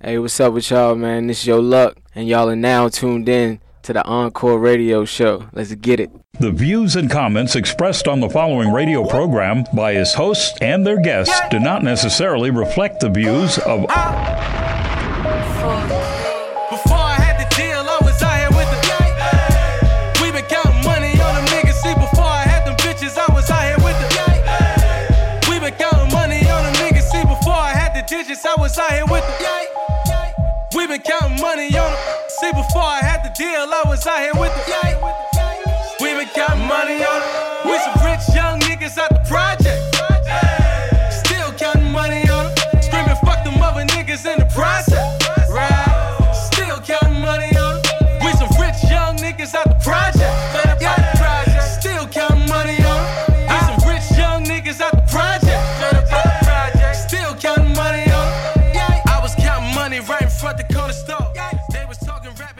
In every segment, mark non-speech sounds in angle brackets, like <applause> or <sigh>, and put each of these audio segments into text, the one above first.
Hey, what's up with y'all, man? This is your luck, and y'all are now tuned in to the Encore Radio Show. Let's get it. The views and comments expressed on the following radio program by its hosts and their guests do not necessarily reflect the views of. Ah. Before I had the deal, I was high with the hype. We became money on a nigga see before I had them bitches I was out here with them. We've been counting money on them niggas. See, before I had the. Before I had the deal, I was out here with the.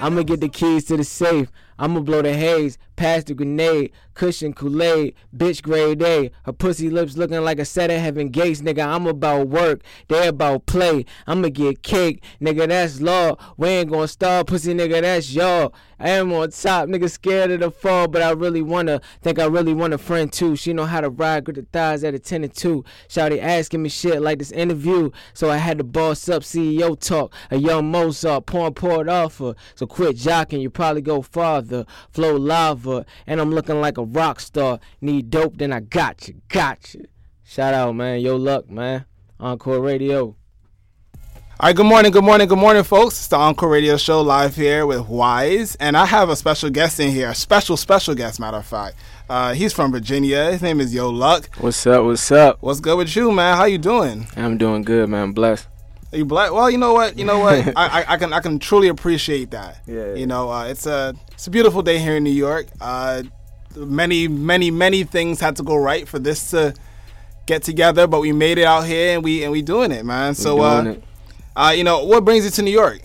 Rap. I'ma get the keys to the safe. I'ma blow the haze, pass the grenade, cushion Kool-Aid, bitch grade A. Her pussy lips looking like a set of heaven gates, nigga. I'm about work, they about play. I'ma get cake, nigga. That's law. We ain't gonna starve, pussy, nigga. That's y'all. I am on top, nigga. Scared of the fall, but I really wanna. Think I really want a friend too. She know how to ride, grip the thighs at a ten and two. Shouty asking me shit like this interview, so I had to boss up CEO talk. A young Mozart, pouring poured off her. So quit jocking, you probably go farther. Flow lava, and I'm looking like a rock star. Need dope, then I got you, got you. Shout out, man. Yo, luck, man. Encore Radio. All right, good morning, good morning, good morning, folks. It's the Encore Radio Show live here with Wise, and I have a special guest in here, a special, special guest, matter of fact. Uh, he's from Virginia. His name is Yo Luck. What's up? What's up? What's good with you, man? How you doing? I'm doing good, man. I'm blessed. Are you black? Well, you know what? You know what? <laughs> I, I, I can I can truly appreciate that. Yeah. You know, uh, it's a it's a beautiful day here in New York. Uh, many many many things had to go right for this to get together, but we made it out here and we and we doing it, man. So, doing uh, it. uh, you know, what brings you to New York?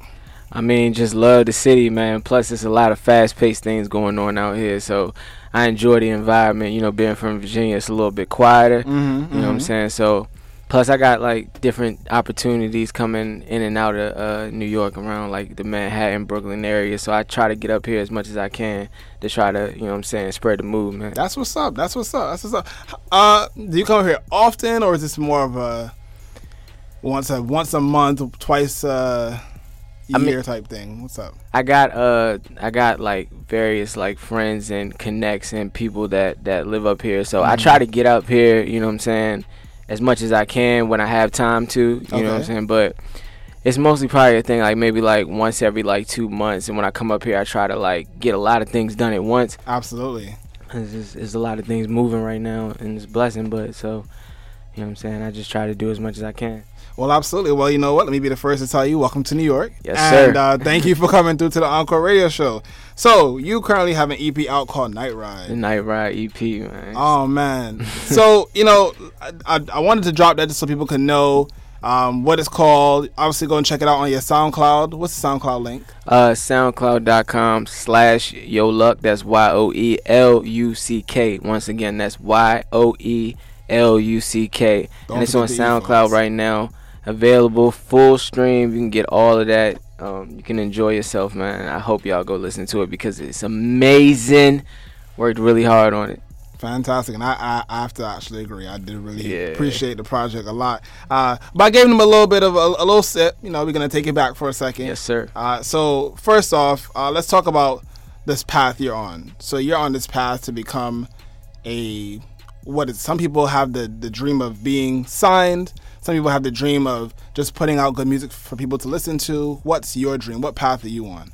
I mean, just love the city, man. Plus, there's a lot of fast-paced things going on out here, so I enjoy the environment. You know, being from Virginia, it's a little bit quieter. Mm-hmm, You know what I'm saying? So, plus I got like different opportunities coming in and out of uh, New York around like the Manhattan, Brooklyn area. So I try to get up here as much as I can to try to, you know what I'm saying, spread the movement. That's what's up. That's what's up. That's what's up. Uh, do you come here often, or is this more of a once a once a month, twice a I mean- year type thing? What's up? I got uh I got like various like friends and connects and people that that live up here. So I try to get up here, you know what I'm saying, as much as I can when I have time to, you know what I'm saying? But it's mostly probably a thing like maybe like once every like 2 months and when I come up here I try to like get a lot of things done at once. Absolutely. It's just, it's a lot of things moving right now and it's blessing, but so you know what I'm saying? I just try to do as much as I can. Well, absolutely. Well, you know what? Let me be the first to tell you, welcome to New York. Yes, and, sir. uh, thank you for coming through to the Encore Radio Show. So, you currently have an EP out called Night Ride. The Night Ride EP, man. Oh man! <laughs> so you know, I, I, I wanted to drop that just so people can know um, what it's called. Obviously, go and check it out on your SoundCloud. What's the SoundCloud link? Uh, SoundCloud.com slash Yo Luck. That's Y O E L U C K. Once again, that's Y O E L U C K. And it's on SoundCloud right now. Available full stream. You can get all of that. Um, you can enjoy yourself, man. I hope y'all go listen to it because it's amazing. Worked really hard on it. Fantastic, and I, I, I have to actually agree. I did really Yeah. appreciate the project a lot. Uh, but I gave them a little bit of a, a little sip. You know, we're gonna take it back for a second. Yes, sir. Uh, so first off, uh, let's talk about this path you're on. So you're on this path to become a what is some people have the the dream of being signed. Some people have the dream of just putting out good music for people to listen to. What's your dream? What path are you on?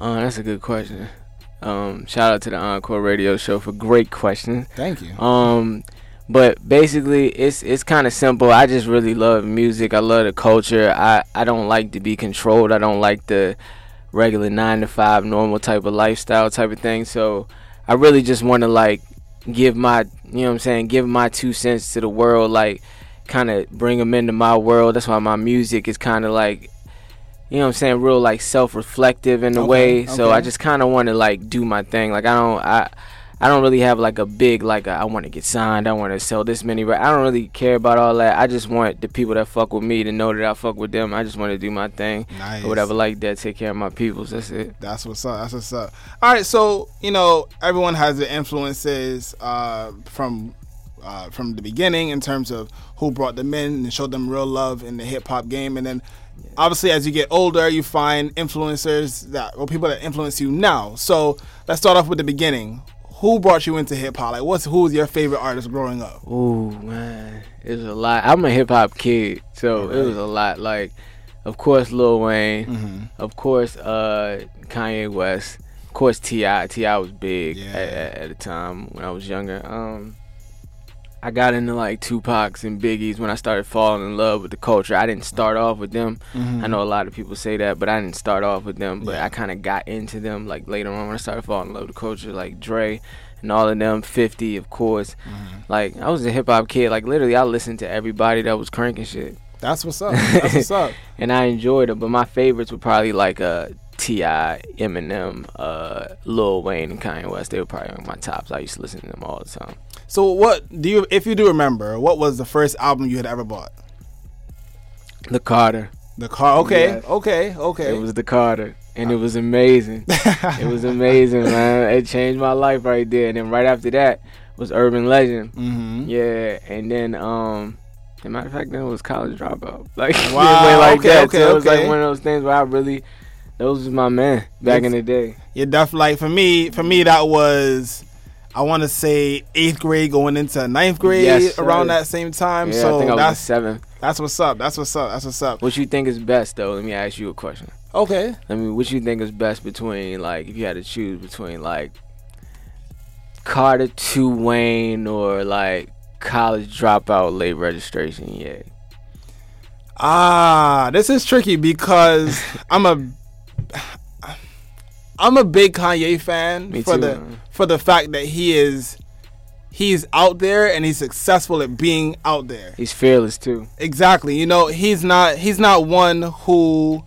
Uh, that's a good question. Um, shout out to the Encore Radio Show for great questions. Thank you. Um, but basically, it's it's kind of simple. I just really love music. I love the culture. I I don't like to be controlled. I don't like the regular nine to five normal type of lifestyle type of thing. So I really just want to like give my you know what I'm saying give my two cents to the world. Like kind of bring them into my world. That's why my music is kind of like you know what I'm saying, real like self-reflective in a Okay, way. So okay. I just kind of want to like do my thing. Like I don't I I don't really have like a big like a, I want to get signed. I want to sell this many. But I don't really care about all that. I just want the people that fuck with me to know that I fuck with them. I just want to do my thing Nice. or whatever like that. Take care of my peoples. That's it. That's what's up. That's what's up. All right, so you know everyone has their influences uh, from uh, from the beginning in terms of who brought them in and showed them real love in the hip hop game, and then obviously as you get older, you find influencers that or people that influence you now. So let's start off with the beginning. Who brought you into hip hop? Like, what's who was your favorite artist growing up? Ooh man, it was a lot. I'm a hip hop kid, so it was a lot. Like, of course, Lil Wayne. Mm-hmm. Of course, uh, Kanye West. Of course, Ti. T.I. was big Yeah. at, at, at the time when I was younger. Um, I got into like Tupac's and Biggie's when I started falling in love with the culture. I didn't start off with them. I know a lot of people say that, but I didn't start off with them. But Yeah. I kind of got into them like later on when I started falling in love with the culture, like Dre and all of them. Fifty, of course. Like I was a hip hop kid. Like literally, I listened to everybody that was cranking shit, That's what's up. That's what's up. <laughs> and I enjoyed it. But my favorites were probably like uh, T.I., Eminem, uh, Lil Wayne, and Kanye West. They were probably on my tops. I used to listen to them all the time. So what do you, if you do remember, what was the first album you had ever bought? The Carter. The car. Okay, okay, okay. It was the Carter, and it was amazing. <laughs> it was amazing, man. It changed my life right there. And then right after that was Urban Legend. mm-hmm. Yeah, and then um, as a matter of fact, then it was College Dropout. <laughs> Like <laughs> Wow, like okay, that. okay, so it was okay. like one of those things where I really, those was my man back in the day. Yeah, definitely. Like for me, for me that was, I want to say eighth grade going into ninth grade Yes, around that same time. Yeah, so I think I that's seventh. that's what's up. That's what's up. That's what's up. What you think is best though? Let me ask you a question. Okay. I mean, what you think is best between like if you had to choose between like Carter to Wayne or like college dropout late registration? Yeah. Ah, this is tricky because <laughs> I'm a, I'm a big Kanye fan Me for too, the man. for the fact that he is, he's out there and he's successful at being out there. He's fearless too. Exactly. You know, he's not he's not one who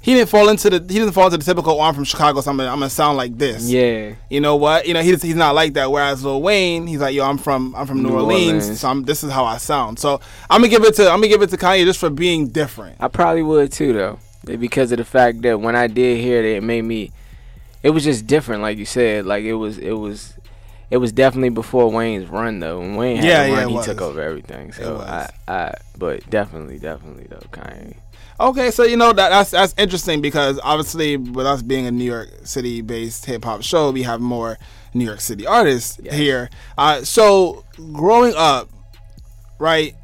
he didn't fall into the he didn't fall into the typical oh, I'm from Chicago, so I'm gonna, I'm gonna sound like this. Yeah. You know what? You know, he's he's not like that. Whereas Lil Wayne, he's like, yo, I'm from I'm from New, New Orleans, Orleans. so I'm, this is how I sound. So I'm gonna give it to I'm gonna give it to Kanye just for being different. I probably would too, though, because of the fact that when I did hear it, it made me. It was just different, like you said. Like it was, it was, it was definitely before Wayne's run, though. When Wayne had Yeah, yeah, run, it he took over everything. So. I, I, but definitely, definitely though, Kanye. Okay, so you know that that's that's interesting because obviously with us being a New York City based hip hop show, we have more New York City artists Yes. here. Uh, so growing up, right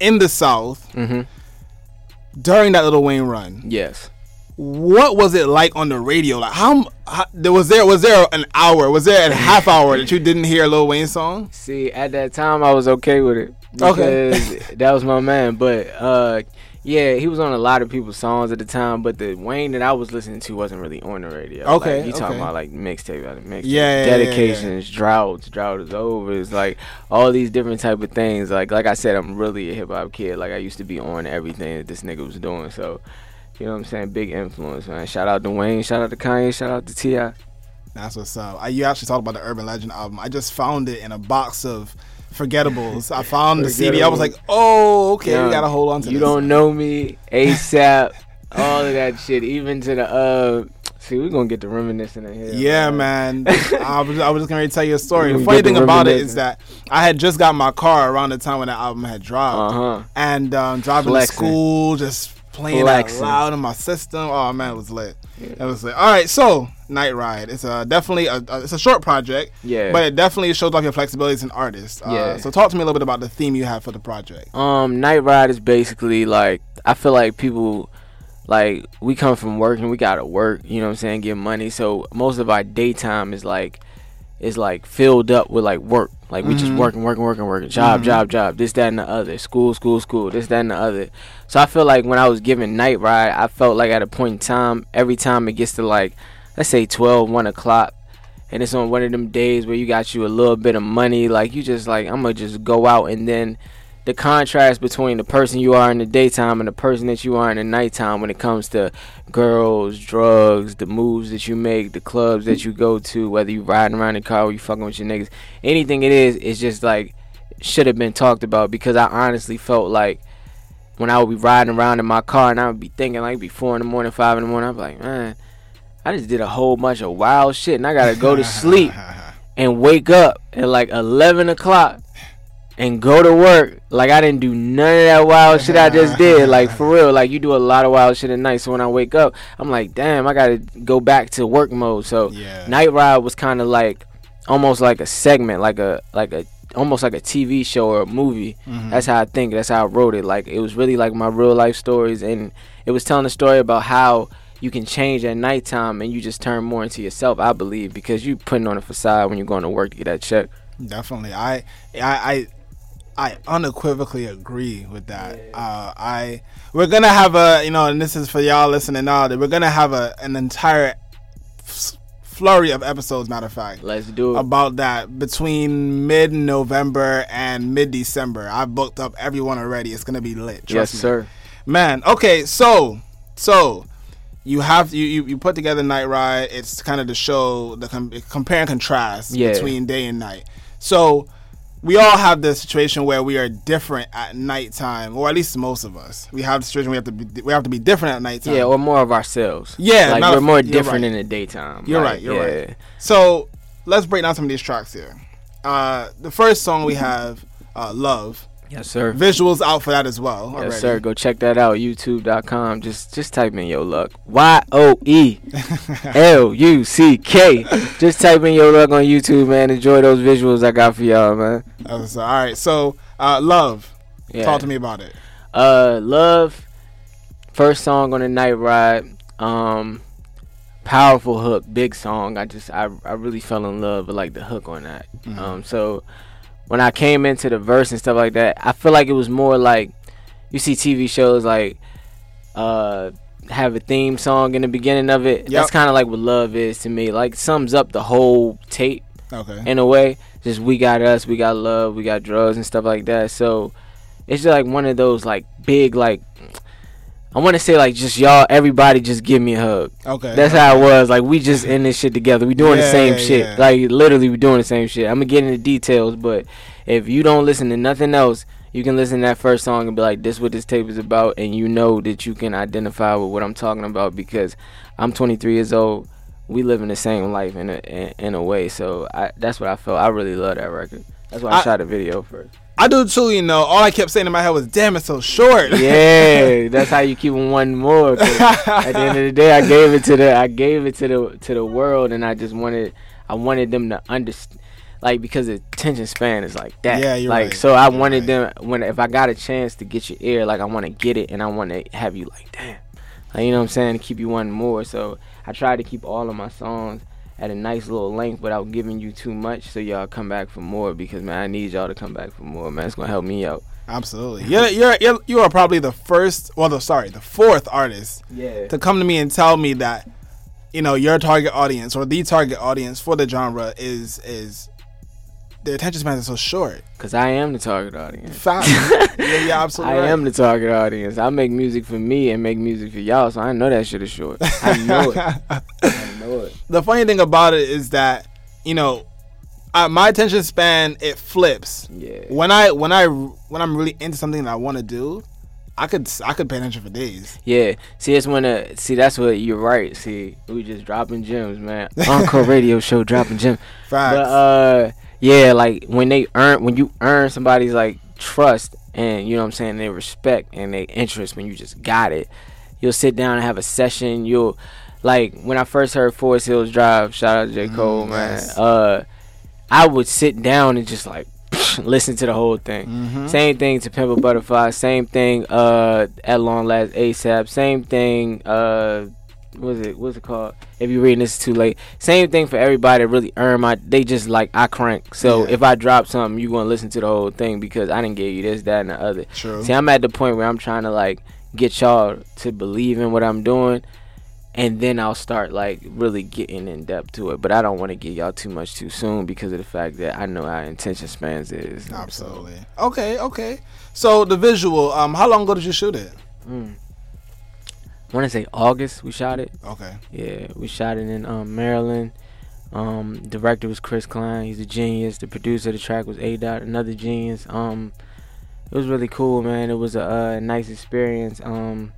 in the South Mm-hmm. During that Little Wayne run, Yes. what was it like on the radio? Like how, how there was there was there an hour? Was there a half hour that you didn't hear a Lil Wayne song? See, at that time, I was okay with it Okay. because that was my man. But uh, yeah, he was on a lot of people's songs at the time. But the Wayne that I was listening to wasn't really on the radio. Okay, like, you talking okay. about like mixtape out of mixtape, Yeah, yeah, yeah, yeah. dedications, droughts, drought is over. It's like all these different type of things. Like like I said, I'm really a hip hop kid. Like I used to be on everything that this nigga was doing. So. You know what I'm saying? Big influence, man. Shout out to Wayne. Shout out to Kanye. Shout out to Ti. That's what's up. I, you actually talked about the Urban Legend album. I just found it in a box of forgettables. I found the CD. I was like, oh, okay, we gotta hold on to this. You this. don't know me, ASAP, all of that shit, even to the uh. See, we're gonna get the reminiscing in here. Yeah, man. <laughs> I was I was just gonna tell you a story. The funny thing about it is that I had just got my car around the time when the album had dropped, Uh huh. and um, driving Flexing. to school, just playing Flexing. that loud in my system. Oh man, it was lit. It was lit. All right, so Night Ride. It's a definitely a, a it's a short project. Yeah. But it definitely shows off your flexibility as an artist. Uh, Yeah. So talk to me a little bit about the theme you have for the project. Um, Night Ride is basically like I feel like people like we come from work and we gotta work, you know what I'm saying, get money. So most of our daytime is like is like filled up with like work. Like we just mm-hmm. working, working, working, working, job, mm-hmm. job, job, this, that, and the other, school, school, school, this, that, and the other. So I feel like when I was given night ride, I felt like at a point in time, every time it gets to like, let's say 12, 1 o'clock, and it's on one of them days where you got you a little bit of money, like you just like, I'm gonna just go out and then the contrast between the person you are in the daytime and the person that you are in the nighttime when it comes to girls, drugs, the moves that you make, the clubs that you go to, whether you riding around in the car or you fucking with your niggas, anything it is, it's just like should have been talked about because I honestly felt like when I would be riding around in my car and I would be thinking like be four in the morning, five in the morning, I'm like, man, I just did a whole bunch of wild shit and I gotta go to <laughs> sleep and wake up at like eleven o'clock and go to work. Like I didn't do none of that wild shit I just did. <laughs> Like for real. Like you do a lot of wild shit at night. So when I wake up, I'm like, damn, I gotta go back to work mode. So Yeah. Night Ride was kind of like almost like a segment, like a like a almost like a TV show or a movie. Mm-hmm. That's how I think. That's how I wrote it. Like it was really like my real life stories, and it was telling a story about how you can change at nighttime and you just turn more into yourself. I believe because you putting on a facade when you're going to work to get that check. Definitely, I I, I, I, unequivocally agree with that. Uh, I, we're gonna have a, you know, and this is for y'all listening now. That we're gonna have a an entire f- flurry of episodes. Matter of fact, Let's do it. about that between mid November and mid December. I booked up everyone already. It's gonna be lit. yes, me. sir. Man, okay, so so you have you, you you put together Night Ride. It's kind of to show the com- compare and contrast Yeah. between day and night. So we all have the situation where we are different at nighttime, or at least most of us. We have the situation we have to be we have to be different at nighttime. Yeah, or more of ourselves. Yeah, like we're a- more different right. in the daytime. You're Like, right. You're yeah. right. So let's break down some of these tracks here. Uh, the first song we have, uh, "Love." Yes, sir. Visuals out for that as well. Yes, already. sir. Go check that out. YouTube.com. Just just type in Yo Luck. Y O E <laughs> L U C K. Just type in Yo Luck on YouTube, man. Enjoy those visuals I got for y'all, man. All right. So, uh, "Love." Yeah. Talk to me about it. Uh, Love. First song on the night ride. Um, powerful hook, big song. I just I I really fell in love with like the hook on that. Um, so when I came into the verse and stuff like that, I feel like it was more like you see TV shows like uh have a theme song in the beginning of it. Yep. That's kind of like what love is to me. Like sums up the whole tape Okay. in a way. Just we got us, we got love, we got drugs and stuff like that. So it's just like one of those like big like I want to say like just y'all everybody just give me a hug. okay. That's how it was. Like we just in this shit together. We doing the same yeah, shit. yeah. Like literally we doing the same shit. I'm gonna get into details, but if you don't listen to nothing else, you can listen to that first song and be like, "This what this tape is about," and you know that you can identify with what I'm talking about because I'm 23 years old. We live in the same life in a in, in a way. So I, that's what I felt. I really love that record. That's why I, I- shot a video first. I do too. You know, all I kept saying in my head was, "Damn, it's so short." Yeah, <laughs> that's how you keep them one more. at the end of the day, I gave it to the I gave it to the to the world, and I just wanted I wanted them to understand, like because the attention span is like that. Yeah, you're like right. so I You're wanted right. them when if I got a chance to get your ear, like I want to get it, and I want to have you like damn, like you know what I'm saying, to keep you wanting more. So I tried to keep all of my songs at a nice little length without giving you too much, so y'all come back for more because man, I need y'all to come back for more, man. It's gonna help me out. Absolutely. You're, you're you're you are probably the first, well, the, sorry, the fourth artist Yeah. to come to me and tell me that, you know, your target audience or the target audience for the genre is is the attention span is so short. Cause I am the target audience. <laughs> Yeah, yeah, absolutely. I right. am the target audience. I make music for me and make music for y'all, so I know that shit is short. I <laughs> know it. I know it. the funny thing about it is that you know uh, my attention span it flips Yeah. when i when i when i'm really into something that i want to do i could i could pay attention for days Yeah. See, it's when uh, see that's what you're right. See, we just dropping gems, man. Encore radio show dropping gems. <laughs> Facts. But uh, yeah, like when they earn when you earn somebody's like trust and you know what I'm saying, their respect and their interest when you just got it. You'll sit down and have a session. You'll like when I first heard Forest Hills Drive, shout out to J. Cole, man. yes. Uh I would sit down and just like <laughs> listen to the whole thing. Same thing to Pimp a Butterfly. Same thing uh at Long Last ASAP. Same thing uh what's it what's it called? If you're reading this too late. Same thing for everybody that really earn my they just like I crank. So Yeah. if I drop something you gonna listen to the whole thing because I didn't give you this, that and the other. True. See I'm at the point where I'm trying to like get y'all to believe in what I'm doing and then I'll start like really getting in depth to it. But I don't want to get y'all too much too soon because of the fact that I know how attention spans is. Absolutely. Okay, okay. So the visual, um, how long ago did you shoot it? mm. I want to say August we shot it. Okay. Yeah, we shot it in um, Maryland. Um, director was Chris Klein. He's a genius. The producer of the track was A Dot, another genius. Um, it was really cool, man. It was a uh, nice experience. Um,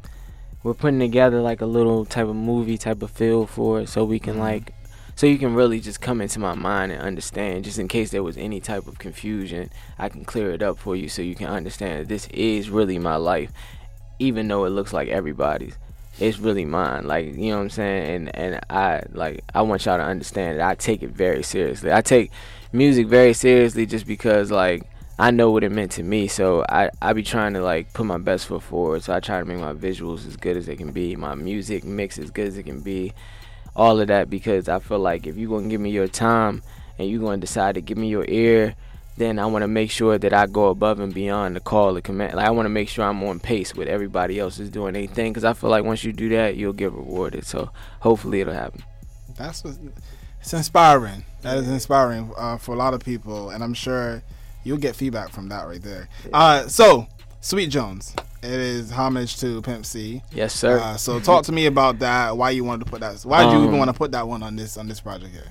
we're putting together like a little type of movie type of feel for it, so we can like, so you can really just come into my mind and understand. Just in case there was any type of confusion, I can clear it up for you, so you can understand that this is really my life, even though it looks like everybody's it's really mine. Like, you know what I'm saying? And and I like I want y'all to understand that I take it very seriously. I take music very seriously just because like I know what it meant to me. So I I be trying to like put my best foot forward. So I try to make my visuals as good as they can be, my music mix as good as it can be. All of that because I feel like if you're to give me your time and you're to decide to give me your ear, then I want to make sure that I go above and beyond the call, the command. Like I want to make sure I'm on pace with everybody else is doing their thing because I feel like once you do that, you'll get rewarded. So hopefully it'll happen. That's what, it's inspiring. That is inspiring uh, for a lot of people, and I'm sure you'll get feedback from that right there. Uh, so, Sweet Jones, it is homage to Pimp C. Yes, sir. Uh, so, talk to me about that. Why you wanted to put that? Why did you even Um, want to put that one on this on this project here?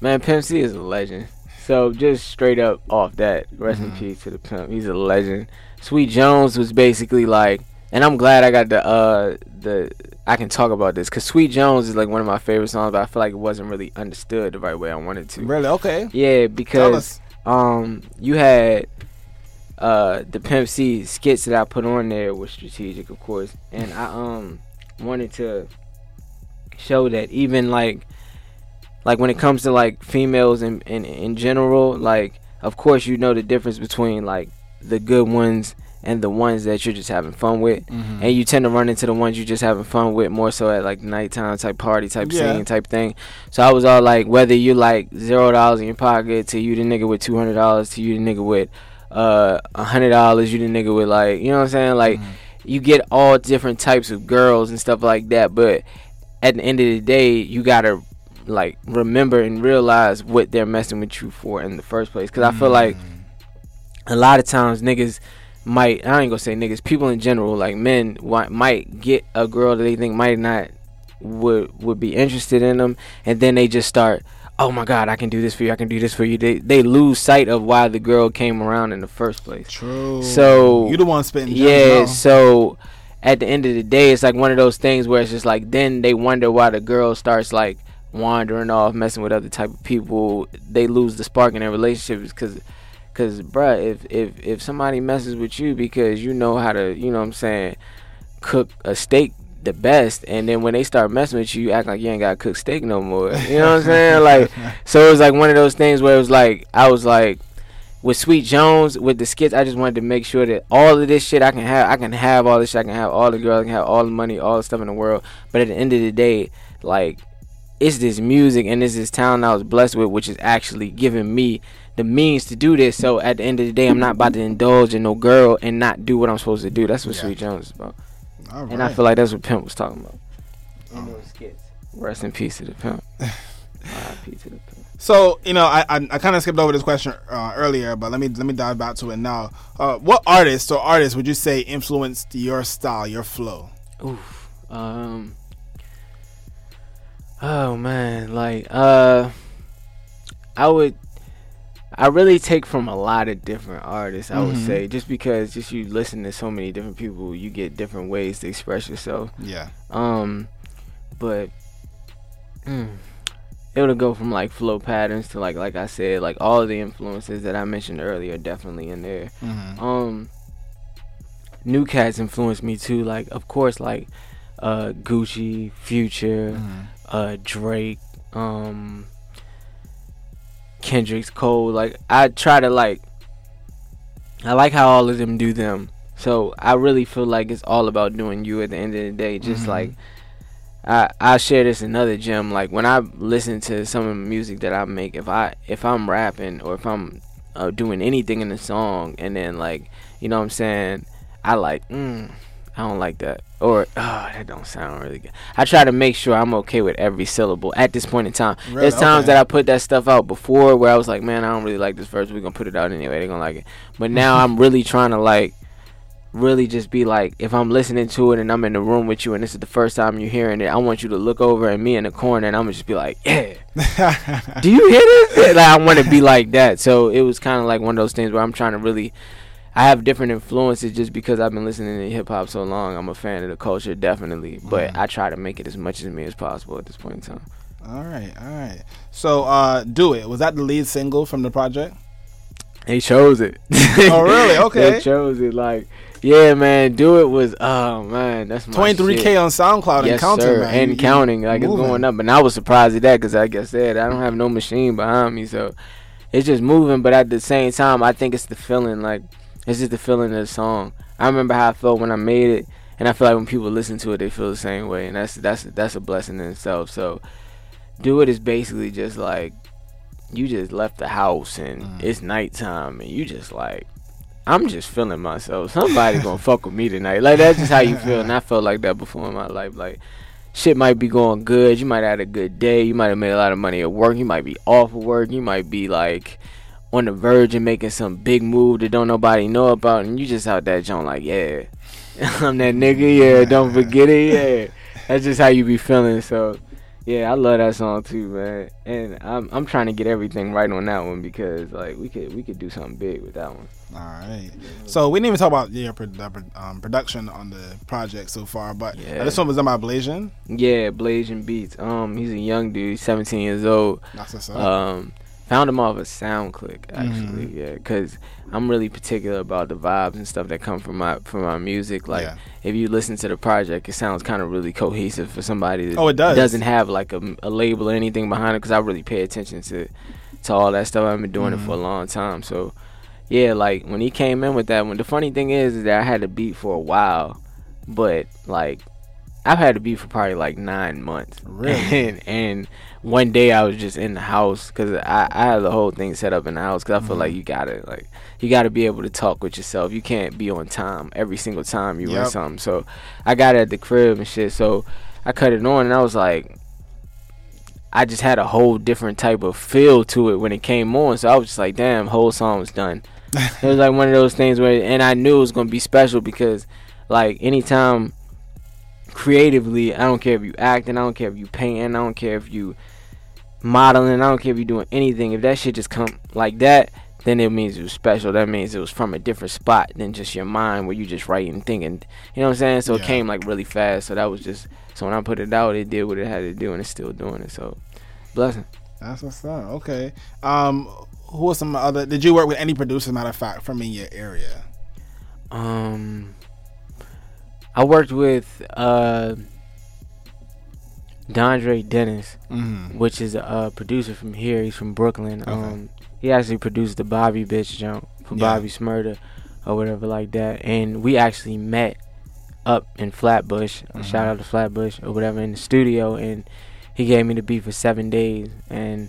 Man, Pimp C is a legend. So just straight up off that, rest in peace to the pimp. He's a legend. Sweet Jones was basically like, and I'm glad I got the uh the I can talk about this because Sweet Jones is like one of my favorite songs, but I feel like it wasn't really understood the right way I wanted to. Really? Okay. Yeah, because um you had uh the Pimp C skits that I put on there was strategic, of course, and I um wanted to show that even like like when it comes to like females in in, in general, like of course you know the difference between like the good ones and the ones that you're just having fun with, Mm-hmm. and you tend to run into the ones you're just having fun with more so at like nighttime type party type Yeah. scene type thing. So I was all like, whether you like zero dollars in your pocket to you the nigga with two hundred dollars to you the nigga with uh a hundred dollars, you the nigga with like you know what I'm saying like Mm-hmm. you get all different types of girls and stuff like that, but at the end of the day, you gotta like remember and realize what they're messing with you for in the first place. Because I feel like mm. a lot of times niggas might I ain't gonna say niggas, people in general, like men, might get a girl that they think might not would would be interested in them, and then they just start. Oh my God! I can do this for you. I can do this for you. They they lose sight of why the girl came around in the first place. True. So- you the one spitting. gems Yeah, so at the end of the day, it's like one of those things where it's just like then they wonder why the girl starts like wandering off, messing with other type of people. They lose the spark in their relationships because, cause bruh, if if if somebody messes with you because you know how to, you know what I'm saying, cook a steak the best, and then when they start messing with you, you act like you ain't got to cook steak no more. You know what I'm saying? <laughs> Like, so it was like one of those things where it was like I was like with Sweet Jones with the skits, I just wanted to make sure that all of this shit I can have, I can have all this shit, I can have all the girls, I can have all the money, all the stuff in the world. But at the end of the day, like it's this music and it's this talent I was blessed with, which is actually giving me the means to do this. So at the end of the day, I'm not about to indulge in no girl and not do what I'm supposed to do. That's what Yeah. Sweet Jones is about, All right. and I feel like that's what Pimp was talking about. In those skits. Rest in peace to the Pimp. <laughs> R.I.P. to the Pimp. So you know, I I, I kind of skipped over this question uh, earlier, but let me let me dive back to it now. Uh, what artists or artists would you say influenced your style, your flow? Oof. Um. Oh man, like uh, I would. I really take from a lot of different artists. I would Mhm. say just because just you listen to so many different people, you get different ways to express yourself. Yeah. Um, but mm, it would go from like flow patterns to like like I said, like all the influences that I mentioned earlier definitely in there. Mm-hmm. Um, new cats influenced me too. Like, of course, like uh, Gucci, Future, Mm-hmm. Uh, Drake, um, Kendrick's Cole. Like, I try to like. I like how all of them do them. So I really feel like it's all about doing you at the end of the day. Just Mhm. like I I share this another gem. Like when I listen to some of the music that I make, if I if I'm rapping or if I'm uh, doing anything in the song, and then like you know what I'm saying, I like mm, I don't like that. Or oh, that don't sound really good. I try to make sure I'm okay with every syllable at this point in time. Really? There's times Okay. that I put that stuff out before where I was like, man, I don't really like this verse. We're gonna put it out anyway. They're gonna like it. But now <laughs> I'm really trying to like, really just be like, if I'm listening to it and I'm in the room with you and this is the first time you're hearing it, I want you to look over at me in the corner and I'm gonna just be like, yeah. <laughs> Do you hear this? <laughs> Like I want to be like that. So it was kind of like one of those things where I'm trying to really. I have different influences just because I've been listening to hip hop so long. I'm a fan of the culture, definitely, but I try to make it as much as me as possible at this point in time. all right, all right. So, uh, do it. Was that the lead single from the project? They chose it. Oh, really? <laughs> Okay. they chose it. Like, yeah, man, do it was. Oh man, that's my Twenty three k on SoundCloud yes, and counting, sir, man. and you counting. Like moving. it's going up, and I was surprised at that because, like I said, I don't have no machine behind me, so it's just moving. But at the same time, I think it's the feeling. Like it's just the feeling of the song. I remember how I felt when I made it, and I feel like when people listen to it, they feel the same way, and that's that's that's a blessing in itself. So, do it is basically just like you just left the house and Mm. it's nighttime, and you just like. I'm just feeling myself. Somebody gonna <laughs> fuck with me tonight. Like that's just how you feel, and I felt like that before in my life. Like shit might be going good. You might have had a good day. You might have made a lot of money at work. You might be off of work. You might be like on the verge of making some big move that don't nobody know about, and you just out that joint like, yeah, <laughs> I'm that nigga. Yeah, don't forget it. Yeah, that's just how you be feeling. So. Yeah, I love that song too, man. And I'm I'm trying to get everything right on that one because like we could we could do something big with that one. All right. So we didn't even talk about your the pro- um, production on the project so far, but Yeah. this one was done by Blasian. Yeah, Blasian Beats. Um, he's a young dude, 17 years old. That's what's up. Um, found him off a SoundClick actually. Mm-hmm. Yeah, because I'm really particular about the vibes and stuff that come from my from my music. Like, Yeah. if you listen to the project, it sounds kind of really cohesive for somebody that Oh, it does. doesn't have like a, a label or anything behind it. Because I really pay attention to to all that stuff. I've been doing it for a Mm-hmm. long time. So, yeah, like when he came in with that one. The funny thing is, is that I had the beat for a while, but like I've had the beat for probably like nine months. Really? <laughs> And, and one day I was just in the house because I, I had the whole thing set up in the house because I feel Mm-hmm. like you gotta like you gotta be able to talk with yourself. You can't be on time every single time you Yep. in something. So I got it at the crib and shit. So I cut it on and I was like. I just had a whole different type of feel to it when it came on. So I was just like, damn, whole song was done. <laughs> it was like one of those things where, and I knew it was gonna be special because, like, anytime creatively, I don't care if you acting, I don't care if you painting, I don't care if you modeling, I don't care if you doing anything. If that shit just come like that, then it means it was special. That means it was from a different spot than just your mind where you just writing, thinking. You know what I'm saying? So it came like really fast. So that was just. So when I put it out, it did what it had to do, and it's still doing it. So, blessing. That's what's up. Okay. Um, who are some other? Did you work with any producers? Matter of fact, from in your area. Um, I worked with uh, Dondre Dennis, Mm-hmm. which is a uh, producer from here. He's from Brooklyn. Okay. Um, he actually produced the Bobby bitch jump for Yeah. Bobby Shmurda or whatever like that. And we actually met up in Flatbush. Mm-hmm. Shout out to Flatbush or whatever in the studio, and he gave me the beat for seven days, and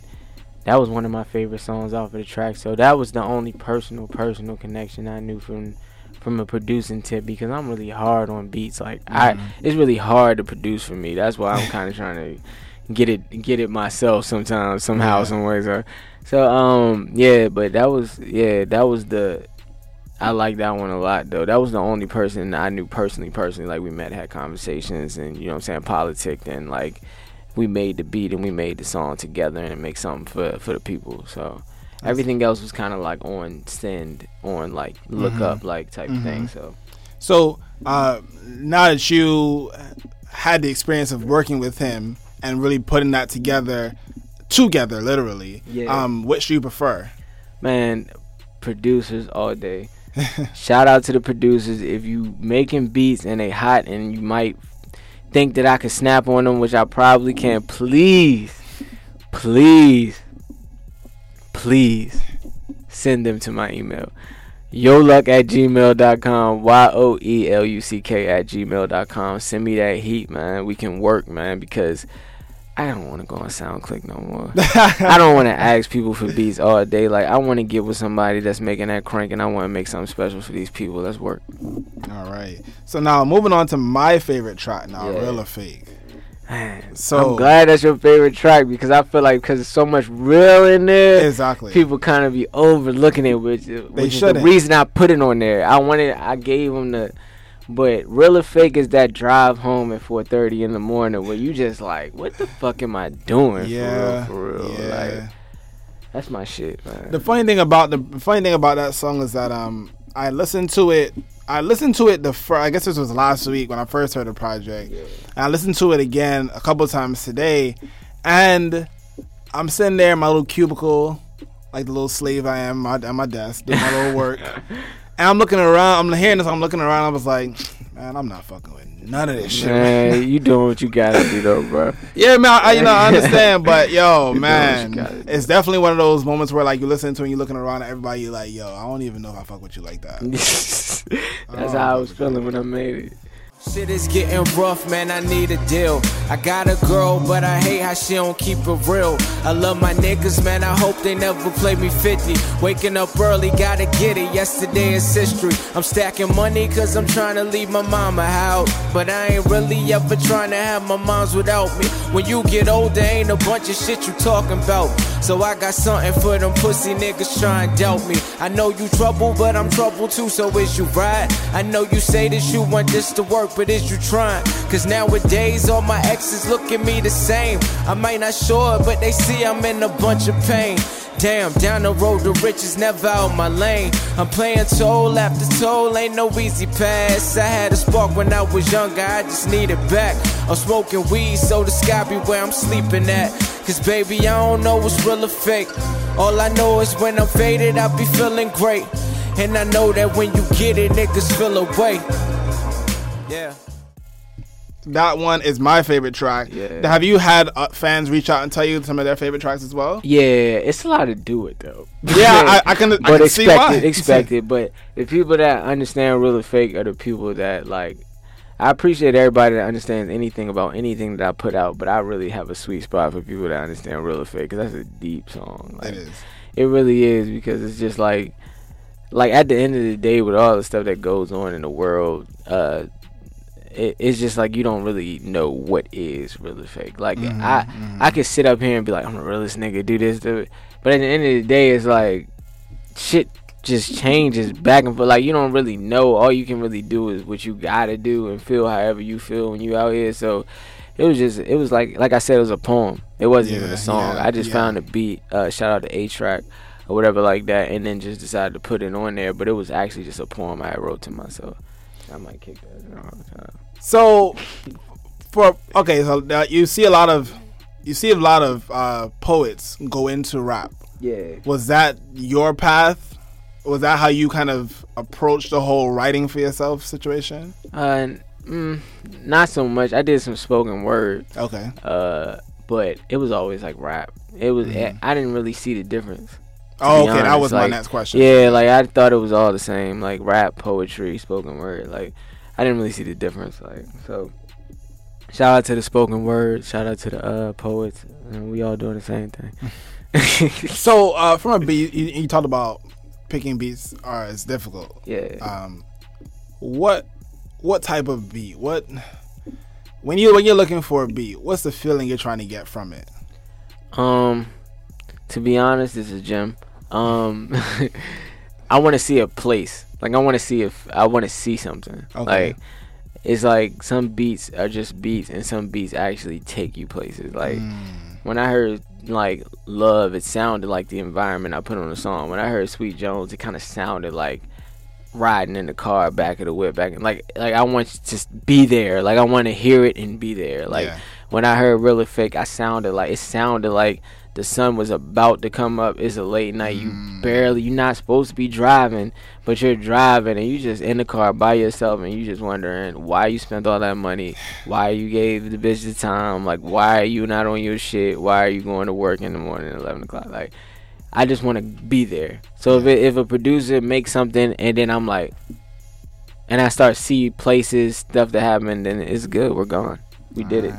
that was one of my favorite songs off of the track. So that was the only personal, personal connection I knew from from a producing tip because I'm really hard on beats. Like I, it's really hard to produce for me. That's why I'm kind of trying to get it get it myself sometimes somehow Yeah. some ways or so um yeah but that was yeah that was the I like that one a lot though that was the only person I knew personally personally like we met had conversations and you know what I'm saying politicked and like we made the beat and we made the song together and make something for for the people so everything else was kind of like on send on like look Mm-hmm. up like type thing so So uh, now that you had the experience of working with him and really putting that together, together literally, Yeah. um, which do you prefer? man producers all day <laughs> shout out to the producers if you making beats and they hot and you might think that i could snap on them which i probably can't. please please please send them to my email yoluck at gmail.com y-o-e-l-u-c-k at gmail.com send me that heat man we can work man because I don't want to go on SoundClick no more. <laughs> I don't want to ask people for beats all day. Like I want to get with somebody that's making that crank, and I want to make something special for these people. Let's work. All right. So now moving on to my favorite track now, Yeah. real or fake. Man, So- I'm glad that's your favorite track because I feel like because there's so much real in there. Exactly. People kind of be overlooking it, which, which is the reason I put it on there. I wanted, I gave them the, but real or fake is that drive home at 4:30 in the morning where you just like, what the fuck am I doing? yeah. for real, for real. Yeah. Like that's my shit, man. The funny thing about the funny thing about that song is that um I listened to it. I listened to it the first. I guess this was last week when I first heard the project. And I listened to it again a couple times today, and I'm sitting there in my little cubicle, like the little slave I am my, at my desk doing my little work. <laughs> And I'm looking around. I'm hearing this. I'm looking around. I was like, man, I'm not fucking with none of this shit. man, you doing what you gotta do though, bro. Yeah, man. I, you know, I understand, <laughs> but yo, man, know what you gotta it's definitely one of those moments where like you listen to and you're looking around at everybody. You're like, yo, I don't even know if I fuck with you like that. <laughs> that's Oh, how I was feeling when I made it. Shit is getting rough, man. I need a deal. I got a girl, but I hate how she don't keep it real. I love my niggas, man. I hope they never play me 50. Waking up early, gotta get it. Yesterday is history. I'm stacking money cause I'm trying to leave my mama out. But I ain't really ever trying to have my moms without me. When you get older, ain't a bunch of shit you talking about. So I got something for them pussy niggas trying to doubt me. I know you trouble, but I'm trouble too, so is you right? I know you say that you want this to work, but is you trying? Cause nowadays all my exes look at me the same. I might not show it, but they see I'm in a bunch of pain. Damn, down the road to riches, never out my lane. I'm playing toll after toll, ain't no easy pass. I had a spark when I was younger, I just need it back. I'm smoking weed, so the sky be where I'm sleeping at. Cause baby, I don't know what's real or fake. All I know is when I'm faded, I be feeling great. And I know that when you get it, niggas feel away. Yeah. That one is my favorite track. Yeah. Have you had uh, fans reach out and tell you some of their favorite tracks as well? Yeah, it's a lot to do it though. Yeah, I, I can. I but can see why. expected, expected. But the people that understand real or fake are the people that like. I appreciate everybody that understands anything about anything that I put out, but I really have a sweet spot for people that understand real or fake because that's a deep song. Like, It is. It really is because it's just like, like at the end of the day, with all the stuff that goes on in the world, uh, it, it's just like you don't really know what is real or fake. Like Mm-hmm, I, I could sit up here and be like, I'm the realest nigga, do this, do it, but at the end of the day, it's like shit just changes back and forth. Like you don't really know. All you can really do is what you gotta do and feel however you feel when you out here. So it was just it was like like I said, it was a poem. It wasn't even a song. yeah, I just yeah. found a beat. Uh, shout out to A Track or whatever like that, and then just decided to put it on there. But it was actually just a poem I wrote to myself. I might kick that in all the time. So, for okay, so uh, you see a lot of you see a lot of uh, poets go into rap. Yeah. Was that your path? Was that how you kind of approached the whole writing for yourself situation? Uh, mm, not so much. I did some spoken word. Okay. Uh, but it was always like rap. It was. I didn't really see the difference. Oh, okay. That honest. was my Like, next question. Yeah, like I thought it was all the same, like rap, poetry, spoken word. Like I didn't really see the difference. Like so, shout out to the spoken word. Shout out to the uh, poets. And we all doing the same thing. <laughs> So, uh, from a beat, you, you talked about picking beats are is difficult. yeah. Um, what what type of beat? What when you when you're looking for a beat? What's the feeling you're trying to get from it? Um, to be honest, this is Jim. Um, <laughs> I want to see a place. Like I want to see if I want to see something. Okay. Like it's like some beats are just beats, and some beats actually take you places. Like mm. when I heard like love, it sounded like the environment I put on the song. When I heard Sweet Jones, it kind of sounded like riding in the car back of the whip back and like like I want to just be there like I want to hear it and be there like Yeah. when I heard real or fake I sounded like it sounded like the sun was about to come up it's a late night you mm. barely you're not supposed to be driving but you're driving and you just in the car by yourself and you just wondering why you spent all that money why you gave the bitch the time like why are you not on your shit why are you going to work in the morning at 11 o'clock like I just want to be there. So if it, if a producer makes something and then I'm like, and I start see places stuff that happened, then it's good. We're gone. We did it.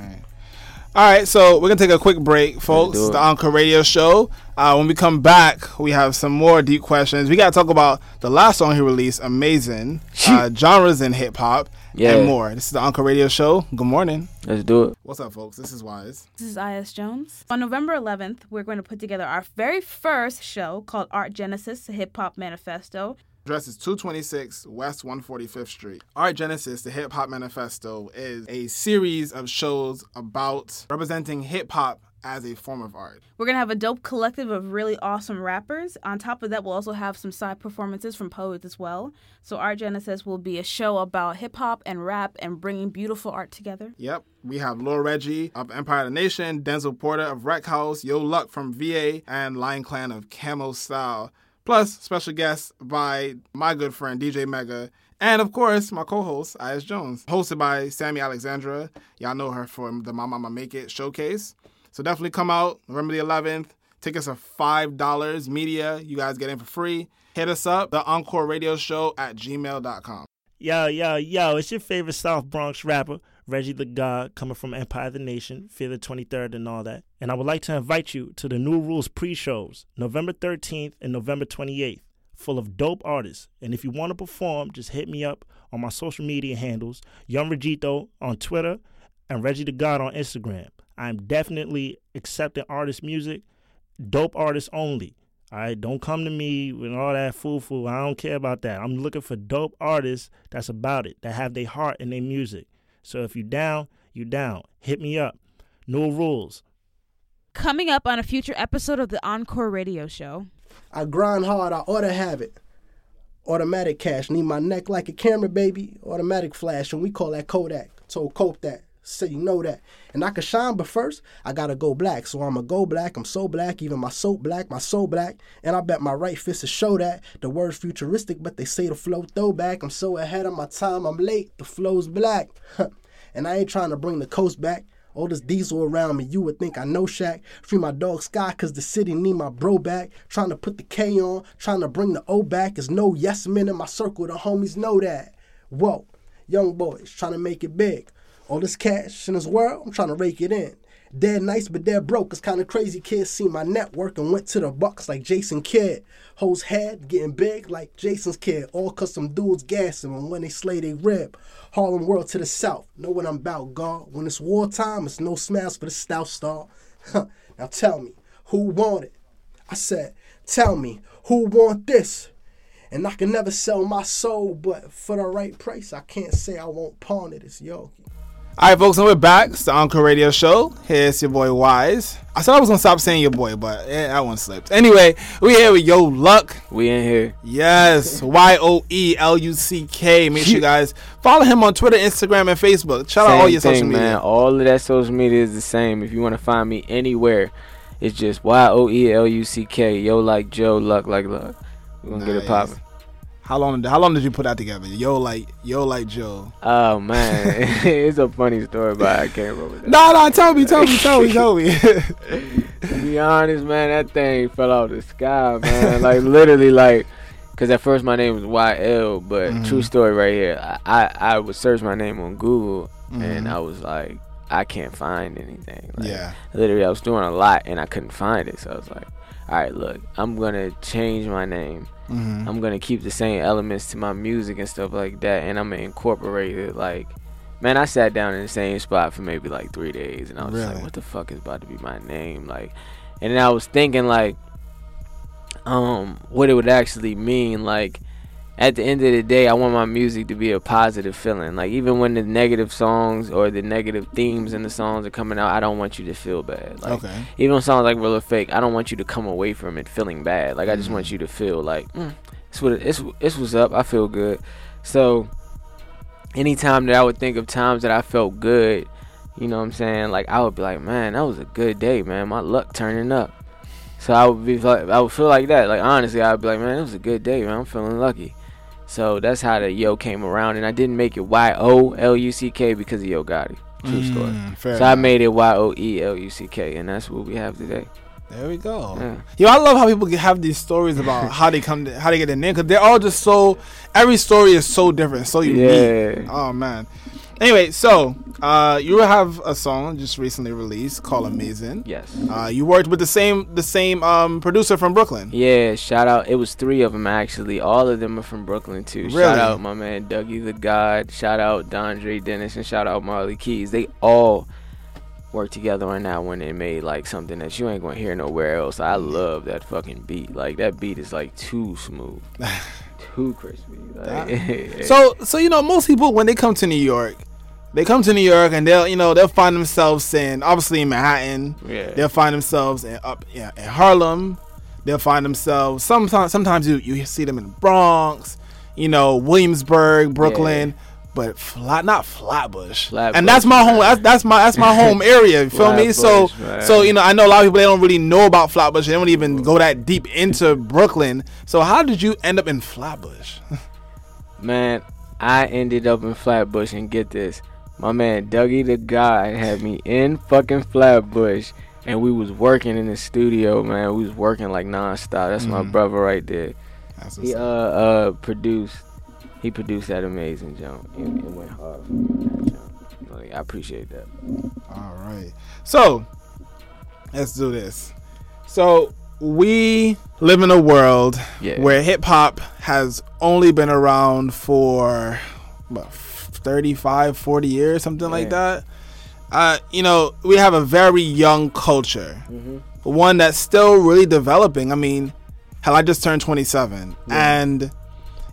All right, so we're gonna take a quick break, folks. do it. The Encore Radio Show. Uh, when we come back, we have some more deep questions. We gotta talk about the last song he released, "Amazing," uh, genres in hip hop, Yeah. and more. This is the Encore Radio Show. Good morning. Let's do it. What's up, folks? This is Wise. This is IS Jones. On November 11th, we're going to put together our very first show called Art Genesis, the Hip Hop Manifesto. Address is 226 West 145th Street. Art Genesis, the Hip Hop Manifesto, is a series of shows about representing hip hop as a form of art. We're going to have a dope collective of really awesome rappers. On top of that, we'll also have some side performances from poets as well. So, Art Genesis will be a show about hip hop and rap and bringing beautiful art together. Yep. We have Lil Reggie of Empire of the Nation, Denzel Porter of Wreck House, Yo Luck from VA, and Lion Clan of Camo Style. Plus, special guests by my good friend DJ Mega, and of course, my co host, I.S. Jones. Hosted by Sammy Alexandra. Y'all know her from the My Mama Make It showcase. So definitely come out November the 11th. Tickets are $5. Media, you guys get in for free. Hit us up, the Encore Radio Show at gmail.com. Yo, yo, yo, it's your favorite South Bronx rapper, Reggie the God, coming from Empire of the Nation, Fear the 23rd, and all that. And I would like to invite you to the New Rules pre shows, November 13th and November 28th, full of dope artists. And if you want to perform, just hit me up on my social media handles, Young Regito on Twitter and Reggie the God on Instagram. I'm definitely accepting artist music, dope artists only. All right, don't come to me with all that foo foo. I don't care about that. I'm looking for dope artists that's about it, that have their heart in their music. So if you down, you down. Hit me up. No rules. Coming up on a future episode of the Encore Radio Show. I grind hard, I ought to have it. Automatic cash, need my neck like a camera, baby. Automatic flash, and we call that Kodak. Told Cope that, so you know that. And I can shine, but first, I gotta go black. So I'ma go black, I'm so black, even my soap black, my soul black. And I bet my right fist to show that. The word's futuristic, but they say the flow throwback. I'm so ahead of my time, I'm late, the flow's black. and I ain't trying to bring the coast back. All this diesel around me, you would think I know Shaq. Free my dog Sky, cause the city need my bro back. Trying to put the K on, trying to bring the O back. There's no yes men in my circle, the homies know that. Whoa, young boys trying to make it big. All this cash in this world, I'm trying to rake it in. Dead nice, but dead broke. It's kinda crazy. Kids see my network and went to the Bucks like Jason Kidd. Hoes head getting big like Jason's kid. All custom dudes gassing when they slay they rib. Harlem world to the south. Know what I'm about, God. When it's wartime, it's no smiles for the stout star. <laughs> Now tell me, who want it? I said, tell me, who want this? And I can never sell my soul, but for the right price, I can't say I won't pawn it. It's Yogi. All right, folks, and we're back. It's the Encore Radio Show. Here's your boy Wise. I said I was gonna stop saying your boy, but eh, that one slipped. Anyway, we here with Yo Luck. We in here. Yes, <laughs> Y O E L U C K. Make sure you guys follow him on Twitter, Instagram, and Facebook. Shout out all your thing, social media. man. All of that social media is the same. If you want to find me anywhere, it's just Y O E L U C K. Yo like Joe, luck like luck. We gonna get it Nice. popping. How long? How long did you put that together? Yo, like yo, like Joe. Oh man, <laughs> it's a funny story, but I can't remember that. <laughs> No, no, tell me, tell me, tell me, tell me. <laughs> To be honest, man, that thing fell out of the sky, man. like literally, like, cause at first my name was YL, but Mm-hmm. true story right here. I, I I would search my name on Google, and Mhm. I was like, I can't find anything. Like, yeah. literally I was doing a lot and I couldn't find it. So I was like, all right, look, I'm gonna change my name. Mm-hmm. I'm gonna keep the same elements to my music and stuff like that, and I'm gonna incorporate it. Like, man, I sat down in the same spot for maybe like three days, and I was just Really? like, what the fuck is about to be my name? Like, and then I was thinking like, um, what it would actually mean. Like, at the end of the day, I want my music to be a positive feeling. Like, even when the negative songs or the negative themes in the songs are coming out, I don't want you to feel bad. Like, okay. even on songs like Real or Fake, I don't want you to come away from it feeling bad. Like I just want you to feel like mm, it's what it, it's it's what's up. I feel good. So anytime that I would think of times that I felt good, you know what I'm saying? Like I would be like, man, that was a good day, man. My luck turning up. So I would be like, I would feel like that. Like honestly, I would be like, man, it was a good day, man. I'm feeling lucky. So that's how the Yo came around, and I didn't make it Y O L U C K because of Yo Gotti. True story. Mm, fair So I made it Y O E L U C K, and that's what we have today. There we go. Yeah. Yo, I love how people have these stories about how they come, to, how they get their name, because they're all just so. Every story is so different, so unique. Yeah. Oh man. Anyway, so uh, you have a song just recently released called "Amazing." Yes. Uh, you worked with the same the same um, producer from Brooklyn. Yeah, shout out. It was three of them actually. All of them are from Brooklyn too. Really? Shout out my man Dougie the God. Shout out Dondre Dennis and shout out Marley Keys. They all worked together on that one and made like something that you ain't gonna hear nowhere else. I love that fucking beat. Like that beat is like too smooth, <laughs> too crispy. Like, <laughs> So so you know most people when they come to New York, they come to New York and they'll you know they'll find themselves in obviously in Manhattan. Yeah. They'll find themselves in up yeah, in Harlem. They'll find themselves sometimes sometimes you you see them in the Bronx, you know Williamsburg, Brooklyn. But flat, not Flatbush, Flatbush, and that's my home. That's, that's my that's my <laughs> home area. You feel me? So man. so you know I know a lot of people they don't really know about Flatbush. They don't even go that deep into <laughs> Brooklyn. So how did you end up in Flatbush? <laughs> Man, I ended up in Flatbush and get this. My man Dougie the God had me in fucking Flatbush and we was working in the studio, man. We was working like nonstop. That's my brother right there. That's He uh uh produced he produced that amazing jump and, and went hard for me on that jump. Like I appreciate that. All right. So, let's do this. So, we live in a world Yeah. where hip hop has only been around for what 35, 40 years, something like that. Uh, you know, we have a very young culture. Mm-hmm. One that's still really developing. I mean, hell, I just turned 27 and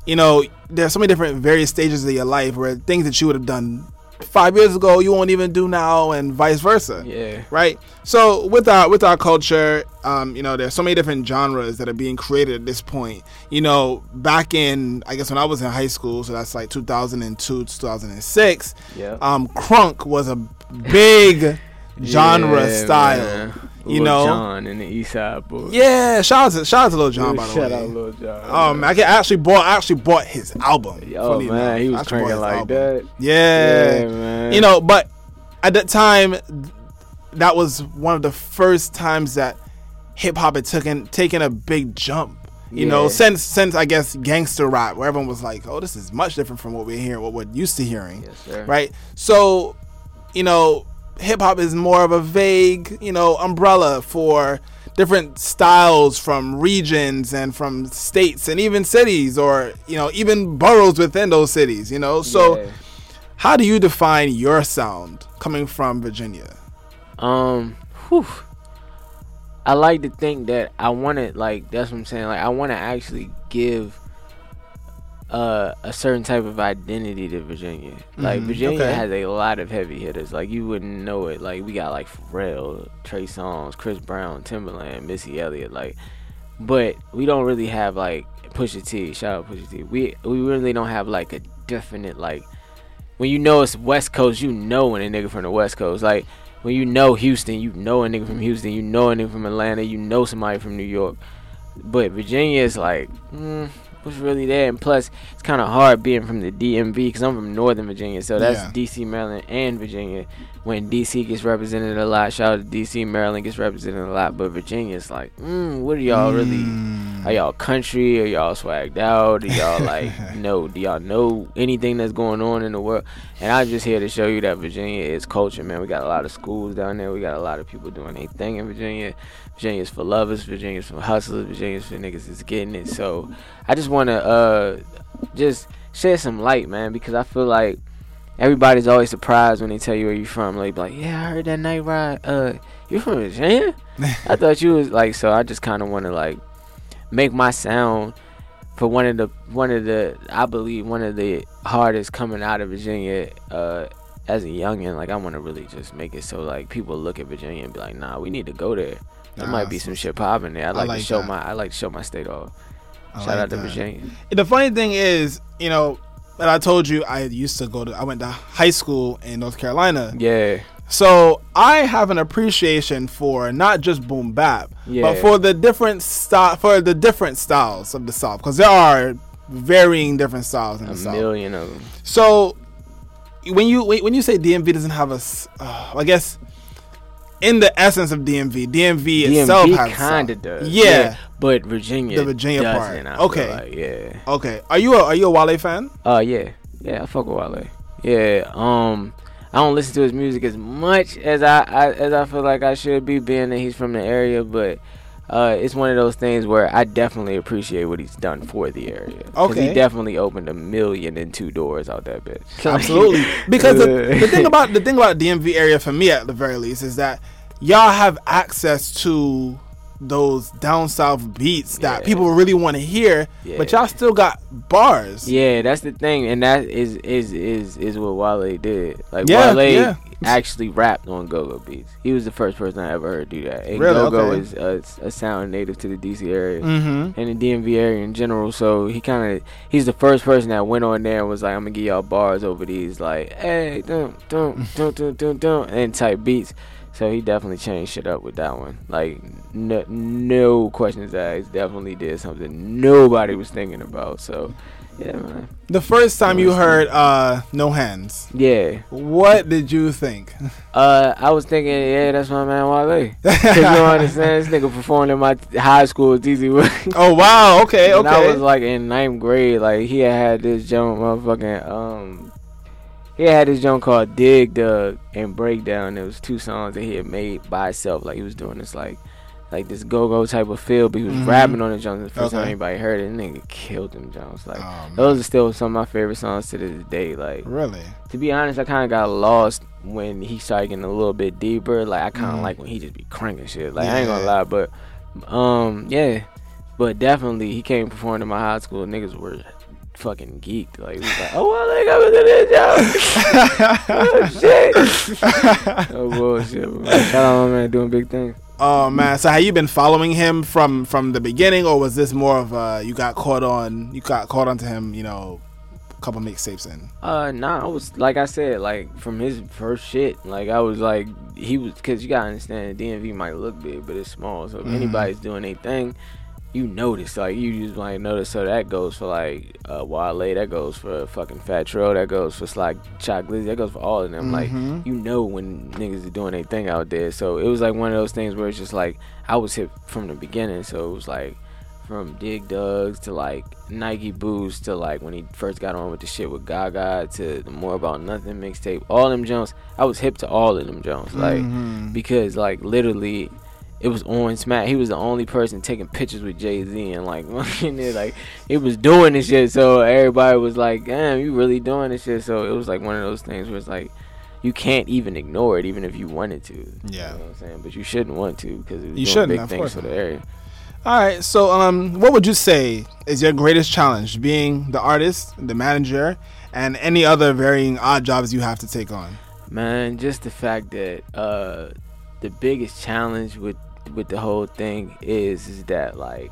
you know, there's so many different various stages of your life where things that you would have done five years ago you won't even do now, and vice versa. Yeah. Right. So with our with our culture, um, you know, there's so many different genres that are being created at this point. You know, back in I guess when I was in high school, so that's like 2002, 2006. Yeah. Um, crunk was a big <laughs> genre Yeah, style. man. You Lil know. John and the East Side Boyz. Yeah. Shout out to shout out to Lil Jon by the Shout way. out Lil Jon. Um, I I actually bought I actually bought his album. Oh funny man, enough. he was actually cranking like album. that. Yeah. Yeah, man. You know, but at that time, that was one of the first times that hip hop had taken taken a big jump. You know, since since I guess gangster rap, where everyone was like, "Oh, this is much different from what we're hearing, what we're used to hearing." Yes, sir. Right. So, you know, hip hop is more of a vague, you know, umbrella for different styles from regions and from states and even cities or you know even boroughs within those cities you know so Yeah. how do you define your sound coming from Virginia? Um, whew. I like to think that I want to like that's what I'm saying. Like I want to actually give uh, a certain type of identity to Virginia. Like Mhm, Virginia okay. has a lot of heavy hitters. Like you wouldn't know it. Like we got like Pharrell, Trey Songz, Chris Brown, Timbaland, Missy Elliott. Like, but we don't really have like Pusha T. Shout out Pusha T. We we really don't have like a definite like when you know it's West Coast, you know when a nigga from the West Coast. Like when you know Houston, you know a nigga from Houston. You know a nigga from Atlanta. You know somebody from New York. But Virginia is like, mm, what's really there? And plus, it's kind of hard being from the DMV because I'm from Northern Virginia. So that's Yeah. DC, Maryland, and Virginia. When DC gets represented a lot, shout out to DC, Maryland gets represented a lot. But Virginia is like, mm, what are y'all really? Are y'all country? Are y'all swagged out? Are y'all like <laughs> no? Do y'all know anything that's going on in the world? And I'm just here to show you that Virginia is culture, man. We got a lot of schools down there. We got a lot of people doing their thing in Virginia. Virginia's for lovers. Virginia's for hustlers. Virginia's for niggas that's getting it. So I just want to uh just shed some light, man, because I feel like everybody's always surprised when they tell you where you're from. Like, like yeah, I heard that night ride. Uh, you from Virginia? I <laughs> thought you was like. So I just kind of want to like make my sound for one of the one of the I believe one of the hardest coming out of Virginia uh as a youngin like I want to really just make it so like people look at Virginia and be like nah we need to go there there Nah, might be some shit popping there I like, like to show that. my I like to show my state off I shout like out to that. Virginia The funny thing is, you know, that I told you I used to go to I went to high school in North Carolina. yeah So I have an appreciation for not just boom bap, but for the different style for the different styles of the South because there are varying different styles in a the South. million of them So when you when you say DMV doesn't have a, uh, I guess in the essence of DMV, DMV, itself DMV has kind of does Yeah. but Virginia The Virginia part. Okay. like, yeah Okay. Are you a, are you a Wale fan? uh yeah yeah I fuck with Wale Yeah. Um, I don't listen to his music as much as I, I as I feel like I should be, being that he's from the area. But uh, it's one of those things where I definitely appreciate what he's done for the area. Okay. He definitely opened a million and two doors out that bitch. <laughs> Absolutely. Because the, the thing <laughs> about the thing about DMV area for me at the very least is that y'all have access to those down south beats that Yeah. people really want to hear, yeah. but y'all still got bars. Yeah, that's the thing, and that is is is is what Wale did. Like Yeah, Wale yeah. <laughs> actually rapped on go-go beats. He was the first person I ever heard do that. And Really? go-go Okay. is a, a sound native to the DC area Mm-hmm. and the DMV area in general. So he kind of he's the first person that went on there and was like, "I'm gonna give y'all bars over these like, hey, dum dum <laughs> dum dum dum dum," and type beats. So he definitely changed shit up with that one. Like no, no questions asked. Definitely did something nobody was thinking about. So yeah, man. The first time you heard uh, No Hands, Yeah. what did you think? <laughs> Uh, I was thinking, yeah, that's my man Wale. 'Cause <laughs> you know what I'm saying? This nigga performed in my high school DZ Wood. oh wow, okay, <laughs> And I was like in ninth grade. Like he had had this joint, motherfucking um. He had this joint called Dig Dug and Breakdown. It was two songs that he had made by himself. Like he was doing this like, like this go go type of feel. But he was Mhm. rapping on the joint. The first time anybody heard it, nigga killed them Jones. Like Oh, those are still some of my favorite songs to this day. Like really? to be honest, I kind of got lost when he started getting a little bit deeper. Like I kind of Mhm. like when he just be cranking shit. Like I ain't gonna lie, but um, yeah, but definitely he came performing in my high school. Niggas were fucking geeked. Like, was like oh, well, they coming to this job. <laughs> oh shit. <laughs> oh bullshit. Man. Shout out my man doing big things. Oh man, so have you been following him from from the beginning, or was this more of uh you got caught on you got caught onto him, you know, a couple mixtapes in? Uh, nah, I was like I said, like from his first shit, like I was like he was, cause you gotta understand, DMV might look big, but it's small. So if Mhm. anybody's doing their thing, you notice, like you just like notice. So that goes for like uh, Wale, that goes for fucking Fat Trel, that goes for Sly Chocolate, that goes for all of them. Like Mhm. you know when niggas are doing their thing out there. So it was like one of those things where it's just like I was hip from the beginning. So it was like from Dig Dugs to like Nike Boots to like when he first got on with the shit with Gaga to the More About Nothing mixtape. All them Jones, I was hip to all of them Jones. Like Mhm. because like literally it was on smack. He was the only person taking pictures with Jay Z and like <laughs> it, like it was doing this shit. So everybody was like, "Damn, you really doing this shit?" So it was like one of those things where it's like you can't even ignore it, even if you wanted to. Yeah. you know what I'm saying, but you shouldn't want to because it was You doing big things for the area. All right, so um, what would you say is your greatest challenge, being the artist, the manager, and any other varying odd jobs you have to take on? Man, just the fact that uh the biggest challenge with with the whole thing is is that like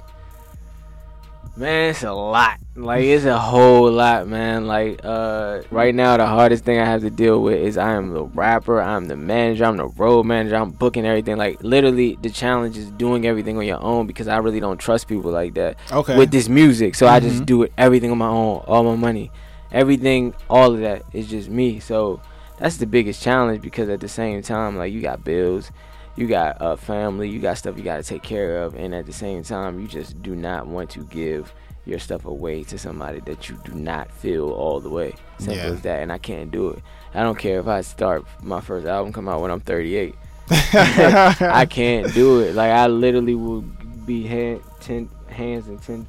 man, it's a lot. Like it's a whole lot, man. Like uh right now the hardest thing I have to deal with is I am the rapper, I'm the manager, I'm the road manager, I'm booking everything. Like literally the challenge is doing everything on your own because I really don't trust people like that Okay. with this music. So I just Mhm. do it everything on my own, all my money, everything, all of that is just me. So that's the biggest challenge because at the same time, like you got bills, you got a family, you got stuff you got to take care of, and at the same time, you just do not want to give your stuff away to somebody that you do not feel all the way. Simple Yeah. as that, and I can't do it. I don't care if I start my first album come out when I'm 38. <laughs> I can't do it. Like I literally will be hand, ten hands and ten,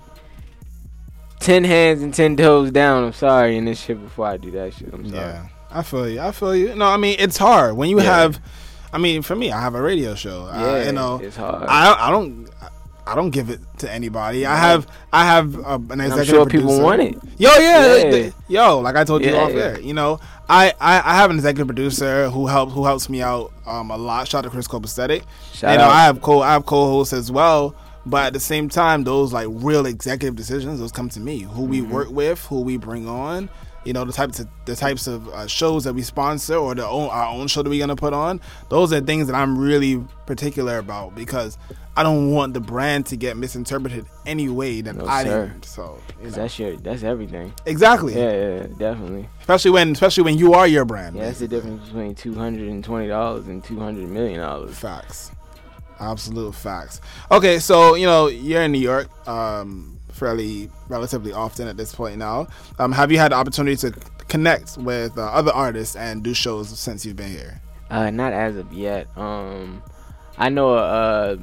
ten hands and ten toes down. I'm sorry in this shit before I do that shit. I'm sorry. Yeah, I feel you. I feel you. No, I mean it's hard when you Yeah. have. I mean, for me, I have a radio show. Yeah, uh, you know, it's hard. I I don't. I don't give it to anybody. I have I have uh, an executive I'm sure people producer. want it. Yo, yeah, Yeah. th- yo, like I told you Yeah, off yeah. air. You know, I, I I have an executive producer who helps who helps me out um a lot. Shout out to Chris Copacetic. Shout you know, out. I have co I have co-hosts as well. But at the same time, those like real executive decisions, those come to me. Who we Mm-hmm. work with, who we bring on, you know, the types of the types of uh, shows that we sponsor or the own, our own show that we're gonna put on. Those are things that I'm really particular about because I don't want the brand to get misinterpreted any way that No, I sir. didn't. So you know. That's your, that's everything. exactly, Yeah, yeah, yeah, definitely. especially when especially when you are your brand. Yeah, that's the difference between two hundred and twenty dollars and two hundred million dollars. Facts. Absolute facts. Okay, so you know you're in New York, um, fairly relatively often at this point now. Um, have you had the opportunity to connect with uh, other artists and do shows since you've been here? Uh, not as of yet. Um, I know. Uh,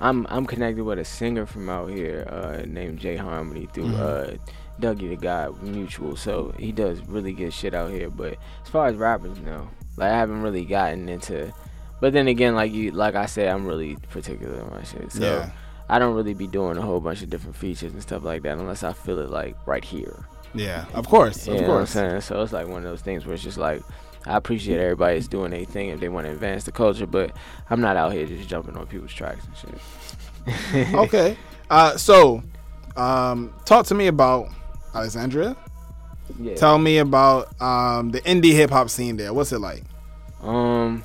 I'm I'm connected with a singer from out here uh, named Jay Harmony through uh, Dougie the God Mutual. So he does really good shit out here. But as far as rappers, no. Like I haven't really gotten into. But then again, like you, like I said, I'm really particular on my shit. So Yeah. I don't really be doing a whole bunch of different features and stuff like that unless I feel it like right here. Yeah, of course, You of know what I'm course. saying? So it's like one of those things where it's just like I appreciate everybody's doing their thing if they want to advance the culture, but I'm not out here just jumping on people's tracks and shit. <laughs> okay. Uh, so, um, talk to me about Alexandria. Yeah. Tell me about um, the indie hip hop scene there. What's it like? Um,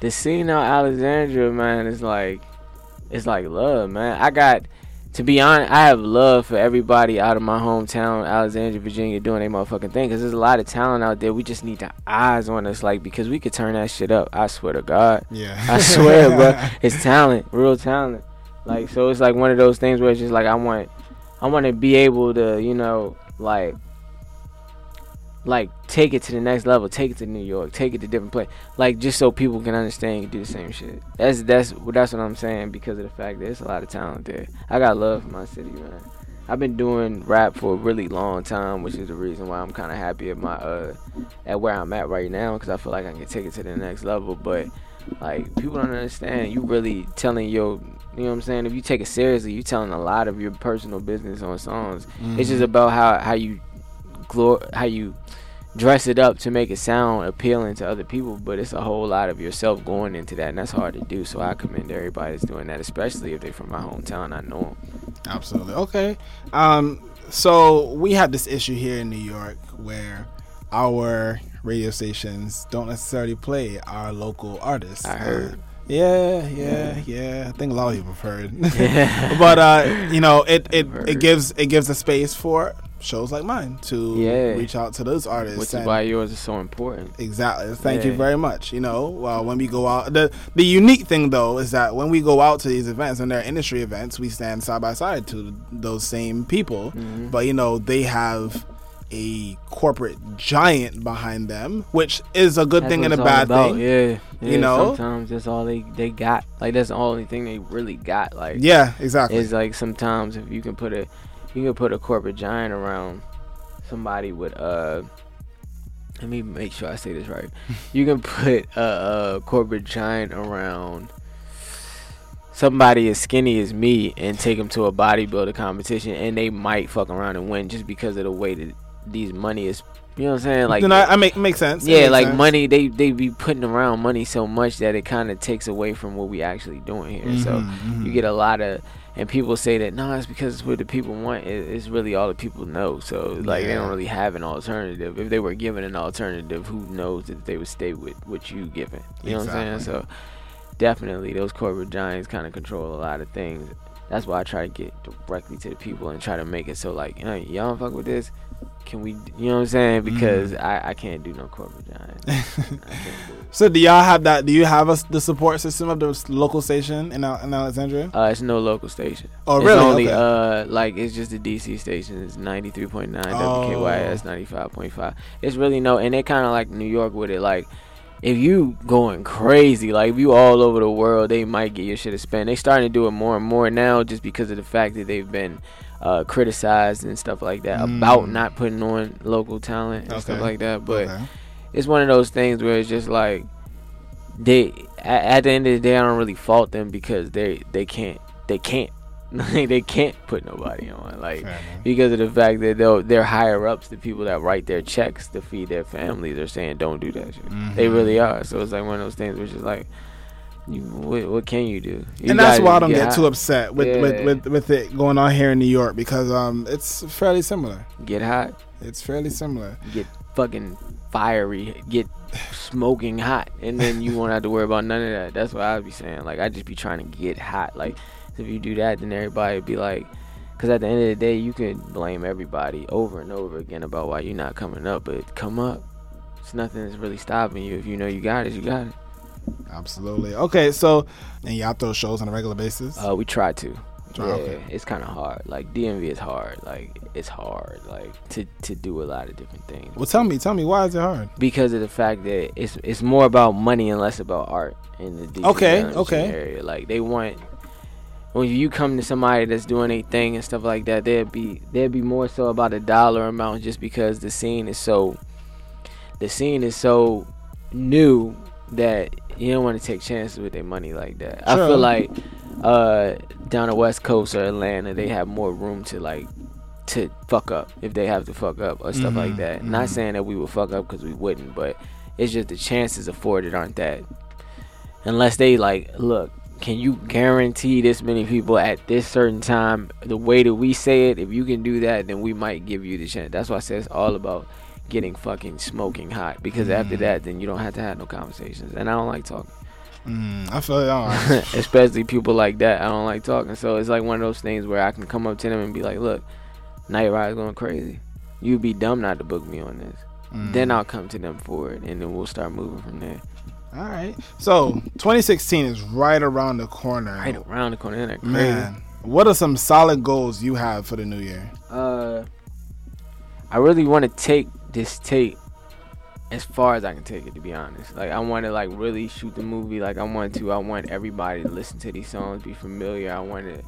the scene out Alexandria, man, is like, it's like love, man. I got, to be honest, I have love for everybody out of my hometown, Alexandria, Virginia, doing their motherfucking thing. Cause there's a lot of talent out there. We just need the eyes on us, like, because we could turn that shit up. I swear to God. Yeah. I swear, bro, <laughs> it's talent, real talent. Like, so it's like one of those things where it's just like I want, I want to be able to, you know, like, like take it to the next level, take it to New York, take it to different place, like just so people can understand you do the same shit. That's that's that's what I'm saying because of the fact that there's a lot of talent there. I got love for my city, man. I've been doing rap for a really long time, which is the reason why I'm kind of happy at my uh at where I'm at right now because I feel like I can take it to the next level. But like people don't understand, you really telling your you know what I'm saying. If you take it seriously, you telling a lot of your personal business on songs. It's just about how how you glor- how you dress it up to make it sound appealing to other people, but it's a whole lot of yourself going into that, and that's hard to do. So I commend everybody that's doing that, especially if they're from my hometown. I know them. Absolutely. Okay. Um, so we have this issue here in New York where our radio stations don't necessarily play our local artists. I heard. Uh, yeah, yeah, yeah. I think a lot of people have heard. <laughs> yeah. <laughs> but uh, you know, it it, it gives it gives a space for shows like mine to Yeah. reach out to those artists. which is why yours is so important. Exactly. Thank you very much. You know, well, when we go out, the the unique thing though is that when we go out to these events and they're industry events, we stand side by side to those same people. Mm-hmm. But you know, they have a corporate giant behind them, which is a good That's thing and a bad thing. Yeah, You know? sometimes that's all they they got. Like that's the only thing they really got. Like Yeah, exactly. It's like sometimes if you can put a you can put a corporate giant around somebody with uh let me make sure I say this right. <laughs> you can put a, a corporate giant around somebody as skinny as me and take them to a bodybuilder competition and they might fuck around and win just because of the way that these money is you know what I'm saying? Like then I, I make makes sense. Yeah, like sense. money they they be putting around money so much that it kind of takes away from what we actually doing here. So Mm-hmm, you get a lot of and people say that no, it's because it's what the people want. It, it's really all the people know. So like they don't really have an alternative. If they were given an alternative, who knows that they would stay with what you given? You know what I'm saying? So definitely those corporate giants kind of control a lot of things. That's why I try to get directly to the people and try to make it so like, hey, y'all don't fuck with this. Can we? You know what I'm saying? Because I, I can't do no corporate giant. <laughs> I can't do. So do y'all have that? Do you have a, the support system of the local station in, in Alexandria? Uh, it's no local station. Oh, It's really? only Okay. uh like it's just the DC station. It's ninety three point nine Oh. WKYS ninety five point five. It's really no, and they kind of like New York with it. Like if you going crazy, like if you all over the world, they might get your shit to spend. They starting to do it more and more now, just because of the fact that they've been uh, criticized and stuff like that about not putting on local talent and stuff Mm. Like that. But Okay. it's one of those things where it's just like they at, at the end of the day I don't really fault them because they they can't they can't <laughs> they can't put nobody on like because of the fact that they'll they're higher ups the people that write their checks to feed their families are saying don't do that shit they Mm-hmm. really are so it's like one of those things which is like you, what, what can you do You and that's gotta why I don't get get too upset with, with, Yeah. with, with it going on here in New York because um it's fairly similar. get hot It's fairly similar. get fucking fiery, get smoking hot, and then you won't have to worry about none of that. That's what I'd be saying. Like I just be trying to get hot. Like if you do that, then everybody would be like, because at the end of the day, you can blame everybody over and over again about why you're not coming up, but come up. It's nothing that's really stopping you. If you know you got it, you got it. Absolutely. Okay, so and y'all throw shows on a regular basis. Uh, we try to. Yeah, Okay. it's kind of hard. Like DMV is hard. Like it's hard. Like to to do a lot of different things Well, tell me, tell me, why is it hard? because of the fact that it's it's more about money and less about art in the DMV Okay, okay. area. Like they want when you come to somebody that's doing a thing and stuff like that, they'd be they'd be more so about a dollar amount just because the scene is so the scene is so new that you don't want to take chances with their money like that. I feel like uh down the west coast or Atlanta they have more room to like to fuck up if they have to fuck up or stuff like Mhm, that. mhm. Not saying that we would fuck up because we wouldn't, but it's just the chances afforded aren't that. Unless they like, look, can you guarantee this many people at this certain time? The way that we say it, if you can do that, then we might give you the chance. That's why I say it's all about getting fucking smoking hot. Because after Mhm. that, then you don't have to have no conversations. And I don't like talking. Mm, I feel it. All right. <laughs> especially people like that. I don't like talking. So it's like one of those things where I can come up to them and be like, "Look, Night Ride's going crazy. You'd be dumb not to book me on this." Mm. Then I'll come to them for it, and then we'll start moving from there. All right. So 2016 is right around the corner. Right around the corner, isn't that crazy? Man, what are some solid goals you have for the new year? Uh, I really want to take this tape as far as I can take it. To be honest, like I want to like really shoot the movie. Like I want to. I want everybody to listen to these songs, be familiar. I want to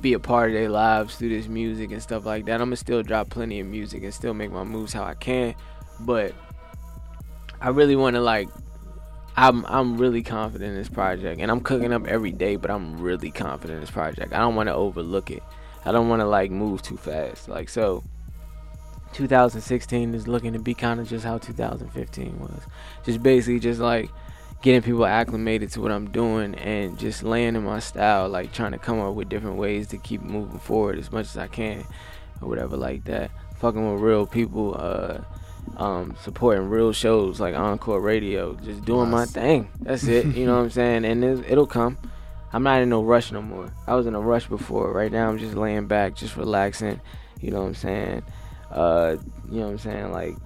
be a part of their lives through this music and stuff like that. I'm gonna still drop plenty of music and still make my moves how I can, but I really want to like. I'm I'm really confident in this project, and I'm cooking up every day. But I'm really confident in this project. I don't want to overlook it. I don't want to like move too fast. Like so, 2016 is looking to be kind of just how 2015 was. Just basically just like getting people acclimated to what I'm doing and just laying in my style, like trying to come up with different ways to keep moving forward as much as I can or whatever like that. Fucking with real people, uh, um, supporting real shows like Encore Radio, just doing my thing. That's it. You know what I'm saying? And it, it'll come. I'm not in no rush no more. I was in a rush before. Right now, I'm just laying back, just relaxing. You know what I'm saying? Uh, you know what I'm saying? Like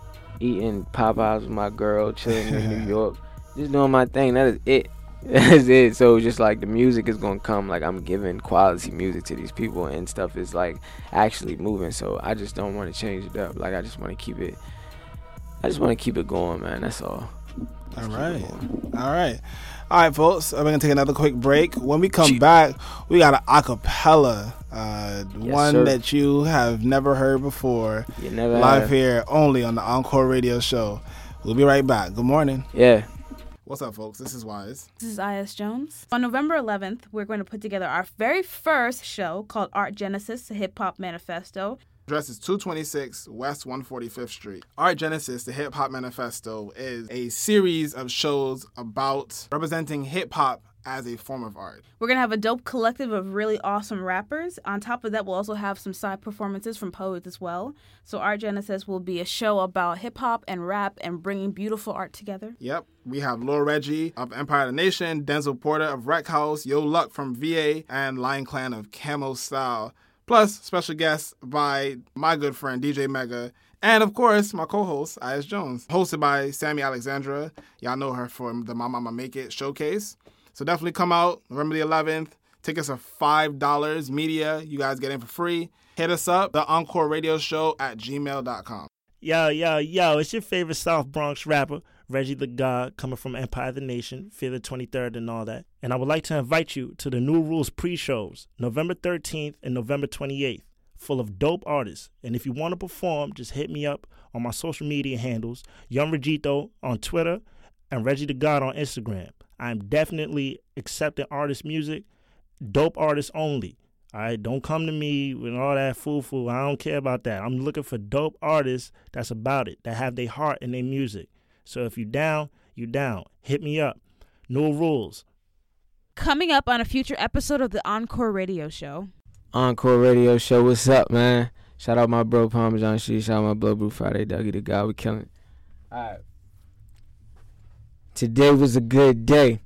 eating Popeyes with my girl, chilling in New <laughs> York, just doing my thing. That is it. <laughs> That's it. So just like the music is gonna come. Like I'm giving quality music to these people, and stuff is like actually moving. So I just don't want to change it up. Like I just want to keep it. I just want to keep it going, man. That's all. All Just keep it right. All right. All right, folks. We're going to take another quick break. When we come back, we got an acapella, uh, Yes, one sir. that you have never heard before, You never live have. here only on the Encore Radio Show. We'll be right back. Good morning. Yeah. What's up, folks? This is Wise. This is I.S. Jones. On November 11th, we're going to put together our very first show called Art Genesis, the Hip Hop Manifesto. Address is 226 West 145th Street. Art Genesis, the Hip Hop Manifesto, is a series of shows about representing hip hop as a form of art. We're going to have a dope collective of really awesome rappers. On top of that, we'll also have some side performances from poets as well. So, Art Genesis will be a show about hip hop and rap and bringing beautiful art together. Yep. We have Lil Reggie of Empire of the Nation, Denzel Porter of Rec House, Yo Luck from VA, and Lion Clan of Camo Style. Plus, special guests by my good friend DJ Mega, and of course, my co host, I.S. Jones. Hosted by Sammy Alexandra. Y'all know her from the My Mama Make It showcase. So definitely come out November the 11th. Tickets are $5. Media, you guys get in for free. Hit us up, the Encore Radio Show at gmail.com. Yo, yo, yo, it's your favorite South Bronx rapper, Reggie the God, coming from Empire the Nation, Fear the 23rd, and all that. And I would like to invite you to the New Rules pre shows, November 13th and November 28th, full of dope artists. And if you want to perform, just hit me up on my social media handles, Young Regito on Twitter and Reggie the God on Instagram. I'm definitely accepting artist music, dope artists only. All right, don't come to me with all that foo foo. I don't care about that. I'm looking for dope artists that's about it, that have their heart in their music. So if you down, you down. Hit me up. No rules. Coming up on a future episode of the Encore Radio Show. Encore Radio Show. What's up, man? Shout out my bro Parmesan Sheet. Shout out my Blood Blue Friday, Dougie the God. We killing. All right. Today was a good day.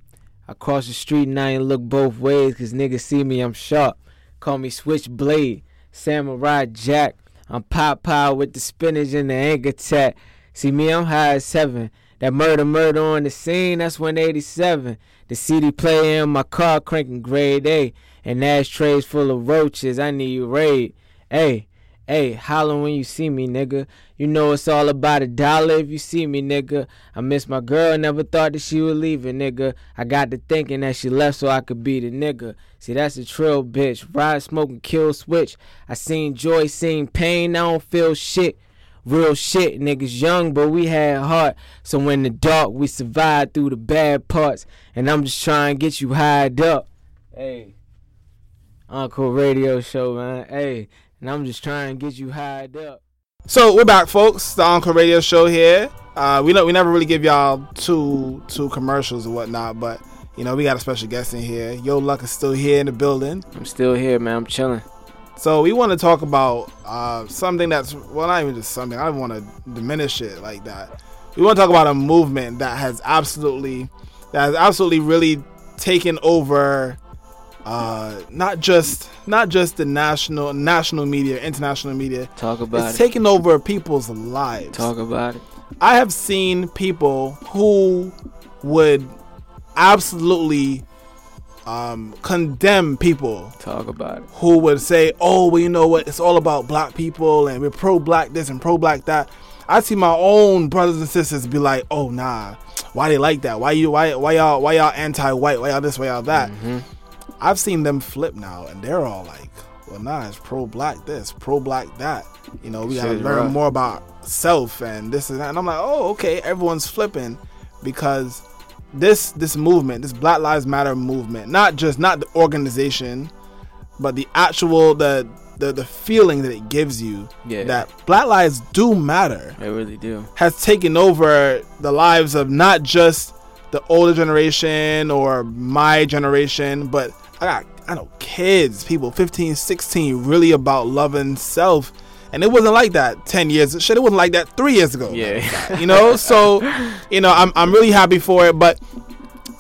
I cross the street and I ain't look both ways because niggas see me, I'm sharp. Call me Switchblade, Samurai Jack. I'm Popeye with the spinach and the anchor tat. See me, I'm high as seven. That murder, murder on the scene, that's 187. The CD player in my car cranking grade A. And ashtrays full of roaches, I need you raid. Hey, hey, holler when you see me, nigga. You know it's all about a dollar if you see me, nigga. I miss my girl, never thought that she would leave it, nigga. I got to thinking that she left so I could be the nigga. See, that's a trill, bitch. Ride, smoke, and kill switch. I seen joy, seen pain, I don't feel shit. Real shit, niggas young, but we had heart. So in the dark, we survived through the bad parts. And I'm just trying to get you hyped up. Hey, Encore Radio Show, man. Hey, and I'm just trying to get you hyped up. So we're back, folks. The Encore Radio Show here. Uh, we know we never really give y'all two two commercials or whatnot, but you know we got a special guest in here. Yo Luck is still here in the building. I'm still here, man. I'm chilling. So we want to talk about uh, something that's well, not even just something. I don't want to diminish it like that. We want to talk about a movement that has absolutely that has absolutely really taken over uh, not just not just the national national media, international media. Talk about it. It's it. taking over people's lives. Talk about it. I have seen people who would absolutely um, condemn people Talk about it. who would say, "Oh, well, you know what? It's all about black people, and we're pro-black this and pro-black that." I see my own brothers and sisters be like, "Oh, nah, why they like that? Why you? Why? Why y'all? Why y'all anti-white? Why y'all this? Why y'all that?" I've seen them flip now, and they're all like, "Well, nah, it's pro-black this, pro-black that." You know, we gotta Shit learn rough. more about self and this and that. And I'm like, "Oh, okay." Everyone's flipping because this this movement, this Black Lives Matter movement, not just not the organization, but the actual the the, the feeling that it gives you Yeah. that black lives do matter They really do. has taken over the lives of not just the older generation or my generation but i got i know kids people 15 16 really about loving self and it wasn't like that 10 years shit it wasn't like that 3 years ago Yeah. you know so you know i'm, I'm really happy for it but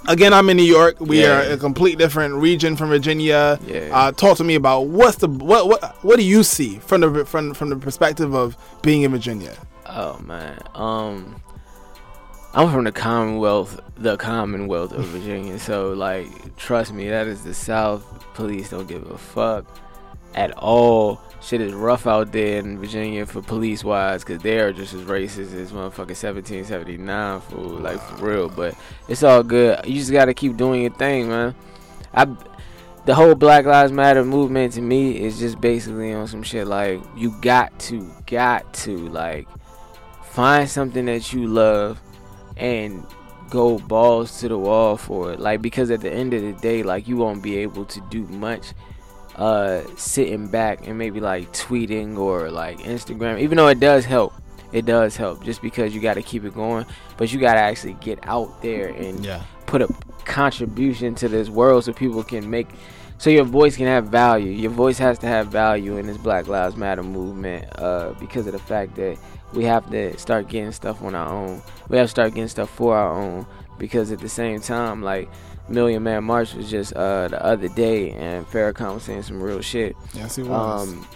again i'm in new york we Yeah. are a complete different region from virginia Yeah. uh, talk to me about what's the what what what do you see from the from, from the perspective of being in virginia Oh man. Um I'm from the Commonwealth the Commonwealth of Virginia, so like trust me, that is the South. Police don't give a fuck at all. Shit is rough out there in Virginia for police wise, cause they are just as racist as motherfucking 1779 for like for real. But it's all good. You just gotta keep doing your thing, man. I the whole Black Lives Matter movement to me is just basically on some shit like you got to, got to like find something that you love and go balls to the wall for it. Like because at the end of the day, like you won't be able to do much uh sitting back and maybe like tweeting or like Instagram. Even though it does help. It does help just because you got to keep it going, but you got to actually get out there and Yeah. put a contribution to this world so people can make so your voice can have value. Your voice has to have value in this Black Lives Matter movement uh, because of the fact that we have to start getting stuff on our own. We have to start getting stuff for our own because at the same time, like Million Man March was just uh, the other day, and Farrakhan was saying some real shit. yes he was Um,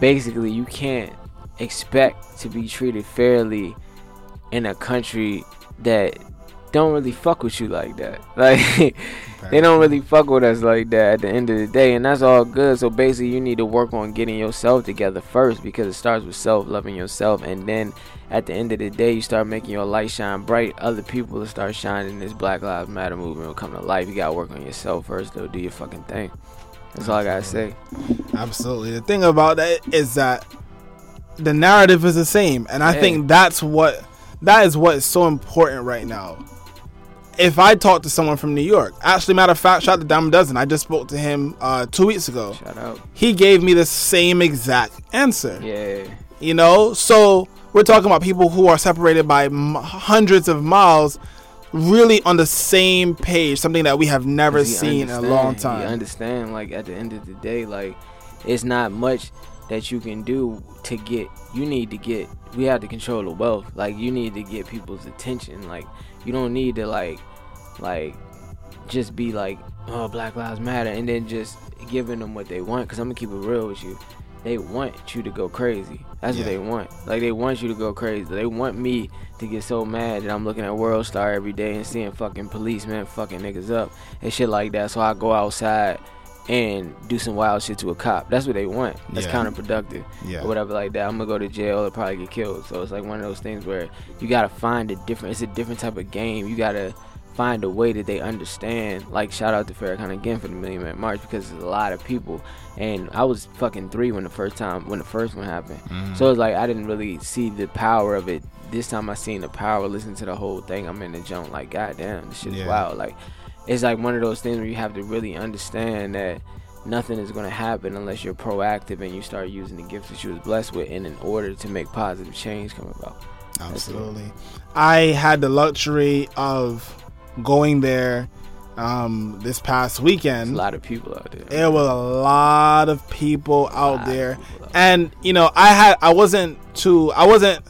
basically, you can't expect to be treated fairly in a country that don't really fuck with you like that. <laughs> Like they don't really fuck with us like that at the end of the day, and that's all good. So basically, you need to work on getting yourself together first because it starts with self loving yourself, and then at the end of the day, you start making your light shine bright. Other people will start shining. This Black Lives Matter movement will come to life. You gotta work on yourself first, though. Do your fucking thing. That's all I gotta say. Absolutely. The thing about that is that the narrative is the same, and I Yeah. think that's what that is what is so important right now. If I talk to someone from New York, actually, matter of fact, shout out to Dime Dozen. I just spoke to him uh, two weeks ago. Shout out. He gave me the same exact answer. Yeah. You know, so we're talking about people who are separated by m- hundreds of miles, really on the same page. Something that we have never seen in a long understand- You time. understand, like at the end of the day, like it's not much that you can do to get. You need to get. We have to control the wealth. Like you need to get people's attention. Like you don't need to like, like, just be like, oh Black Lives Matter, and then just giving them what they want. Cause I'm gonna keep it real with you. they want you to go crazy. That's what they want. Like they want you to go crazy. They want me to get so mad that I'm looking at World Star every day and seeing fucking policemen fucking niggas up and shit like that. So I go outside and do some wild shit to a cop. That's what they want. That's Yeah. counterproductive Yeah. or whatever like that. I'm gonna go to jail or probably get killed. So it's like one of those things where you gotta find a different. It's a different type of game. You gotta find a way that they understand. Like shout out to Farrakhan again for the Million Man March because there's a lot of people. And I was fucking three when the first time when the first one happened. Mm. So it's like I didn't really see the power of it. This time I seen the power. Listen to the whole thing. I'm in the jump. Like goddamn, this shit is Yeah. wild. Like it's like one of those things where you have to really understand that nothing is going to happen unless you're proactive and you start using the gifts that you was blessed with and in order to make positive change come about. Absolutely. I had the luxury of going there um, this past There's a lot of people out there. There was a lot of people out there, people out and you know, I had I wasn't too I wasn't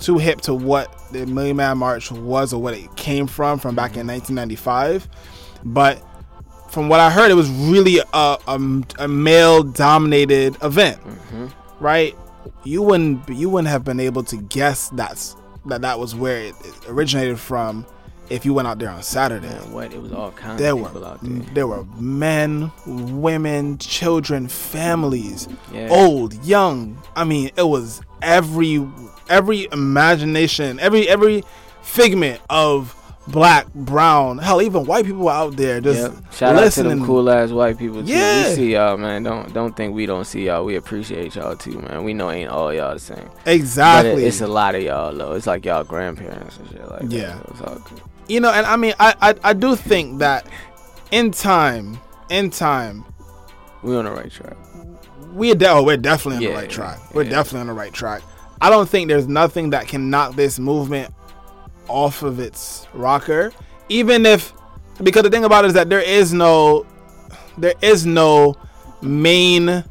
too hip to what the Million Man March was or what it came from from back in 1995, but from what I heard, it was really a, a, a male dominated event, right? You wouldn't you wouldn't have been able to guess that's that that was where it it originated from if you went out there on Saturday. Man, what? It was all kinds There of were out there. there were men, women, children, families, Yeah. old, young. I mean, it was every every imagination, every every figment of black, brown, hell, even white people out there just Yep. Shout out to listening. them cool ass white people too. Yeah. We see y'all, man. Don't don't think we don't see y'all. We appreciate y'all too, man. We know ain't all y'all the same. Exactly. it, it's a lot of y'all though. It's like y'all grandparents and shit like Yeah. that. So it's all good. You know, and I mean, I, I I do think that in time, in time, We on the right track. we're de- oh, we're definitely on Yeah, the right track. We're yeah. definitely on the right track. I don't think there's nothing that can knock this movement off of its rocker, even if because the thing about it is that there is no there is no main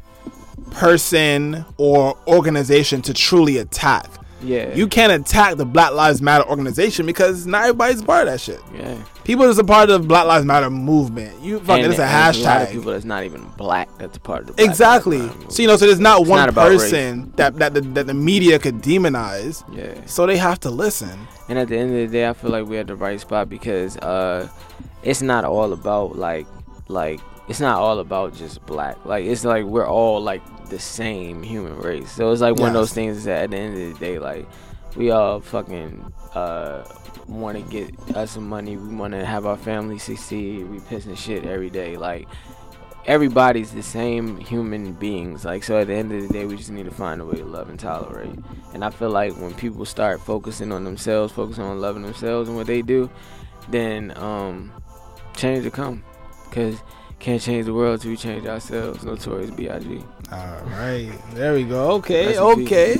person or organization to truly attack. Yeah. You can't attack the Black Lives Matter organization because not everybody's part of that shit. Yeah. People that's a part of the Black Lives Matter movement. You fucking it's a there's lot of hashtag. people that's not even black. That's part of the Black Exactly. Lives So you know, so there's not It's one not person that that the, that the media could demonize. Yeah. So they have to listen. And at the end of the day, I feel like we're at the right spot because uh, it's not all about like like it's not all about just black. Like it's like we're all like the same human race. So it's like one of those things that at the end of the day, like we all fucking uh, want to get us some money. We want to have our family succeed. We pissing shit every day. Like everybody's the same human beings. Like so, at the end of the day, we just need to find a way to love and tolerate. And I feel like when people start focusing on themselves, focusing on loving themselves and what they do, then um, change will come. Cause can't change the world till we change ourselves. Notorious B.I.G. All right. There we go. Okay. Okay.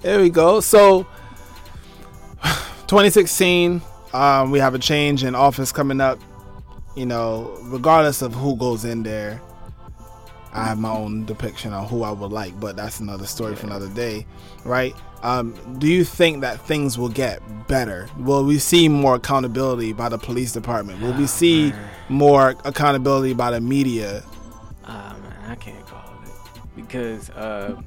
There we go. So <sighs> 2016, um, we have a change in office coming up. You know, regardless of who goes in there, I have my own depiction on who I would like, but that's another story for another day, right? Um, do you think that things will get better? Will we see more accountability by the police department? Will we see more accountability by the media? Ah man, I can't call it because uh,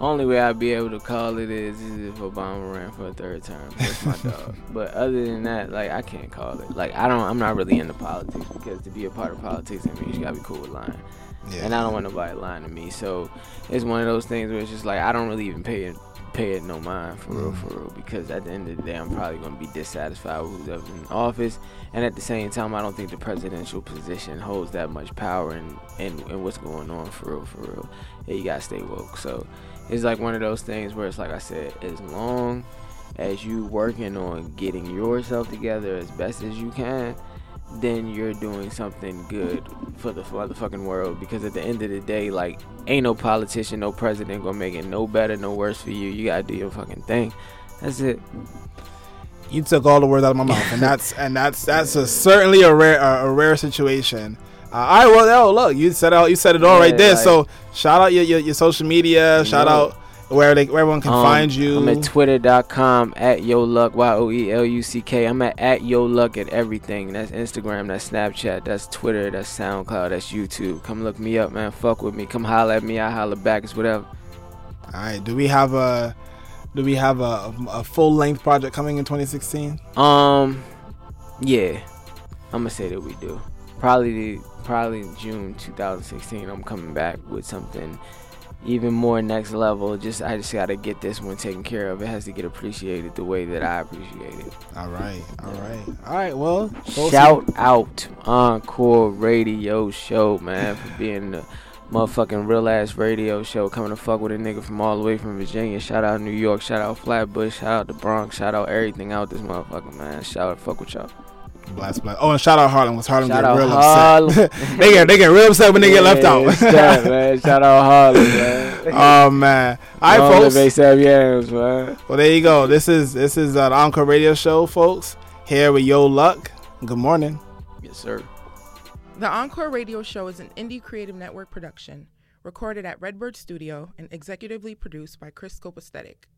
only way I'd be able to call it is, is if Obama ran for a third term. That's my <laughs> dog. But other than that, like I can't call it. Like I don't. I'm not really into politics because to be a part of politics, I mean you gotta be cool with lying. And I don't want nobody lying to me. So it's one of those things where it's just like I don't really even pay it pay it no mind for real, for real. Because at the end of the day, I'm probably gonna be dissatisfied with whoever's in office. And at the same time, I don't think the presidential position holds that much power in in, in what's going on for real, for real. Yeah, you gotta stay woke. So it's like one of those things where it's like I said, as long as you working on getting yourself together as best as you can, then you're doing something good for the motherfucking world. Because at the end of the day, like, ain't no politician, no president gonna make it no better, no worse for you. You gotta do your fucking thing. That's it. you took all the words out of my mouth, and that's <laughs> and that's that's a, certainly a rare a, a rare situation. Uh, all right, well, oh, look, you said all you said it all right Yeah, there. like- so shout out your, your your social media, shout know out where they where everyone can Um, find you. I'm at twitter.com at yo luck y o e l u c k. I'm at at yo luck at everything. That's Instagram, that's Snapchat, that's Twitter, that's SoundCloud, that's YouTube. Come look me up, man. Fuck with me. Come holler at me. I holler back. It's whatever. All right. Do we have a do we have a, a full length project coming in 2016? Um, yeah, I'm gonna say that we do. Probably, probably June 2016. I'm coming back with something even more next level. Just I just gotta get this one taken care of. It has to get appreciated the way that I appreciate it. All right. All right. All right. Well, Shout out Encore Radio Show, man, for being the motherfucking real ass radio show coming to fuck with a nigga from all the way from Virginia. Shout out New York, shout out Flatbush, shout out the Bronx, shout out everything out this motherfucker, man. Shout out fuck with y'all. Blast, blast. Oh, and shout out Harlem. Was Harlem Shout get out real Harlem. upset? <laughs> they get they get real upset when they get left out. that, man. Shout out Harlem, man. <laughs> oh man. All right, Long folks. live A$AP Yams, man. Well, there you go. This is this is uh, the Encore Radio Show, folks. Here with Yoe Luck. Good morning. Yes, sir. The Encore Radio Show is an indie creative network production, recorded at Redbird Studio and executively produced by Chris Scope Aesthetic.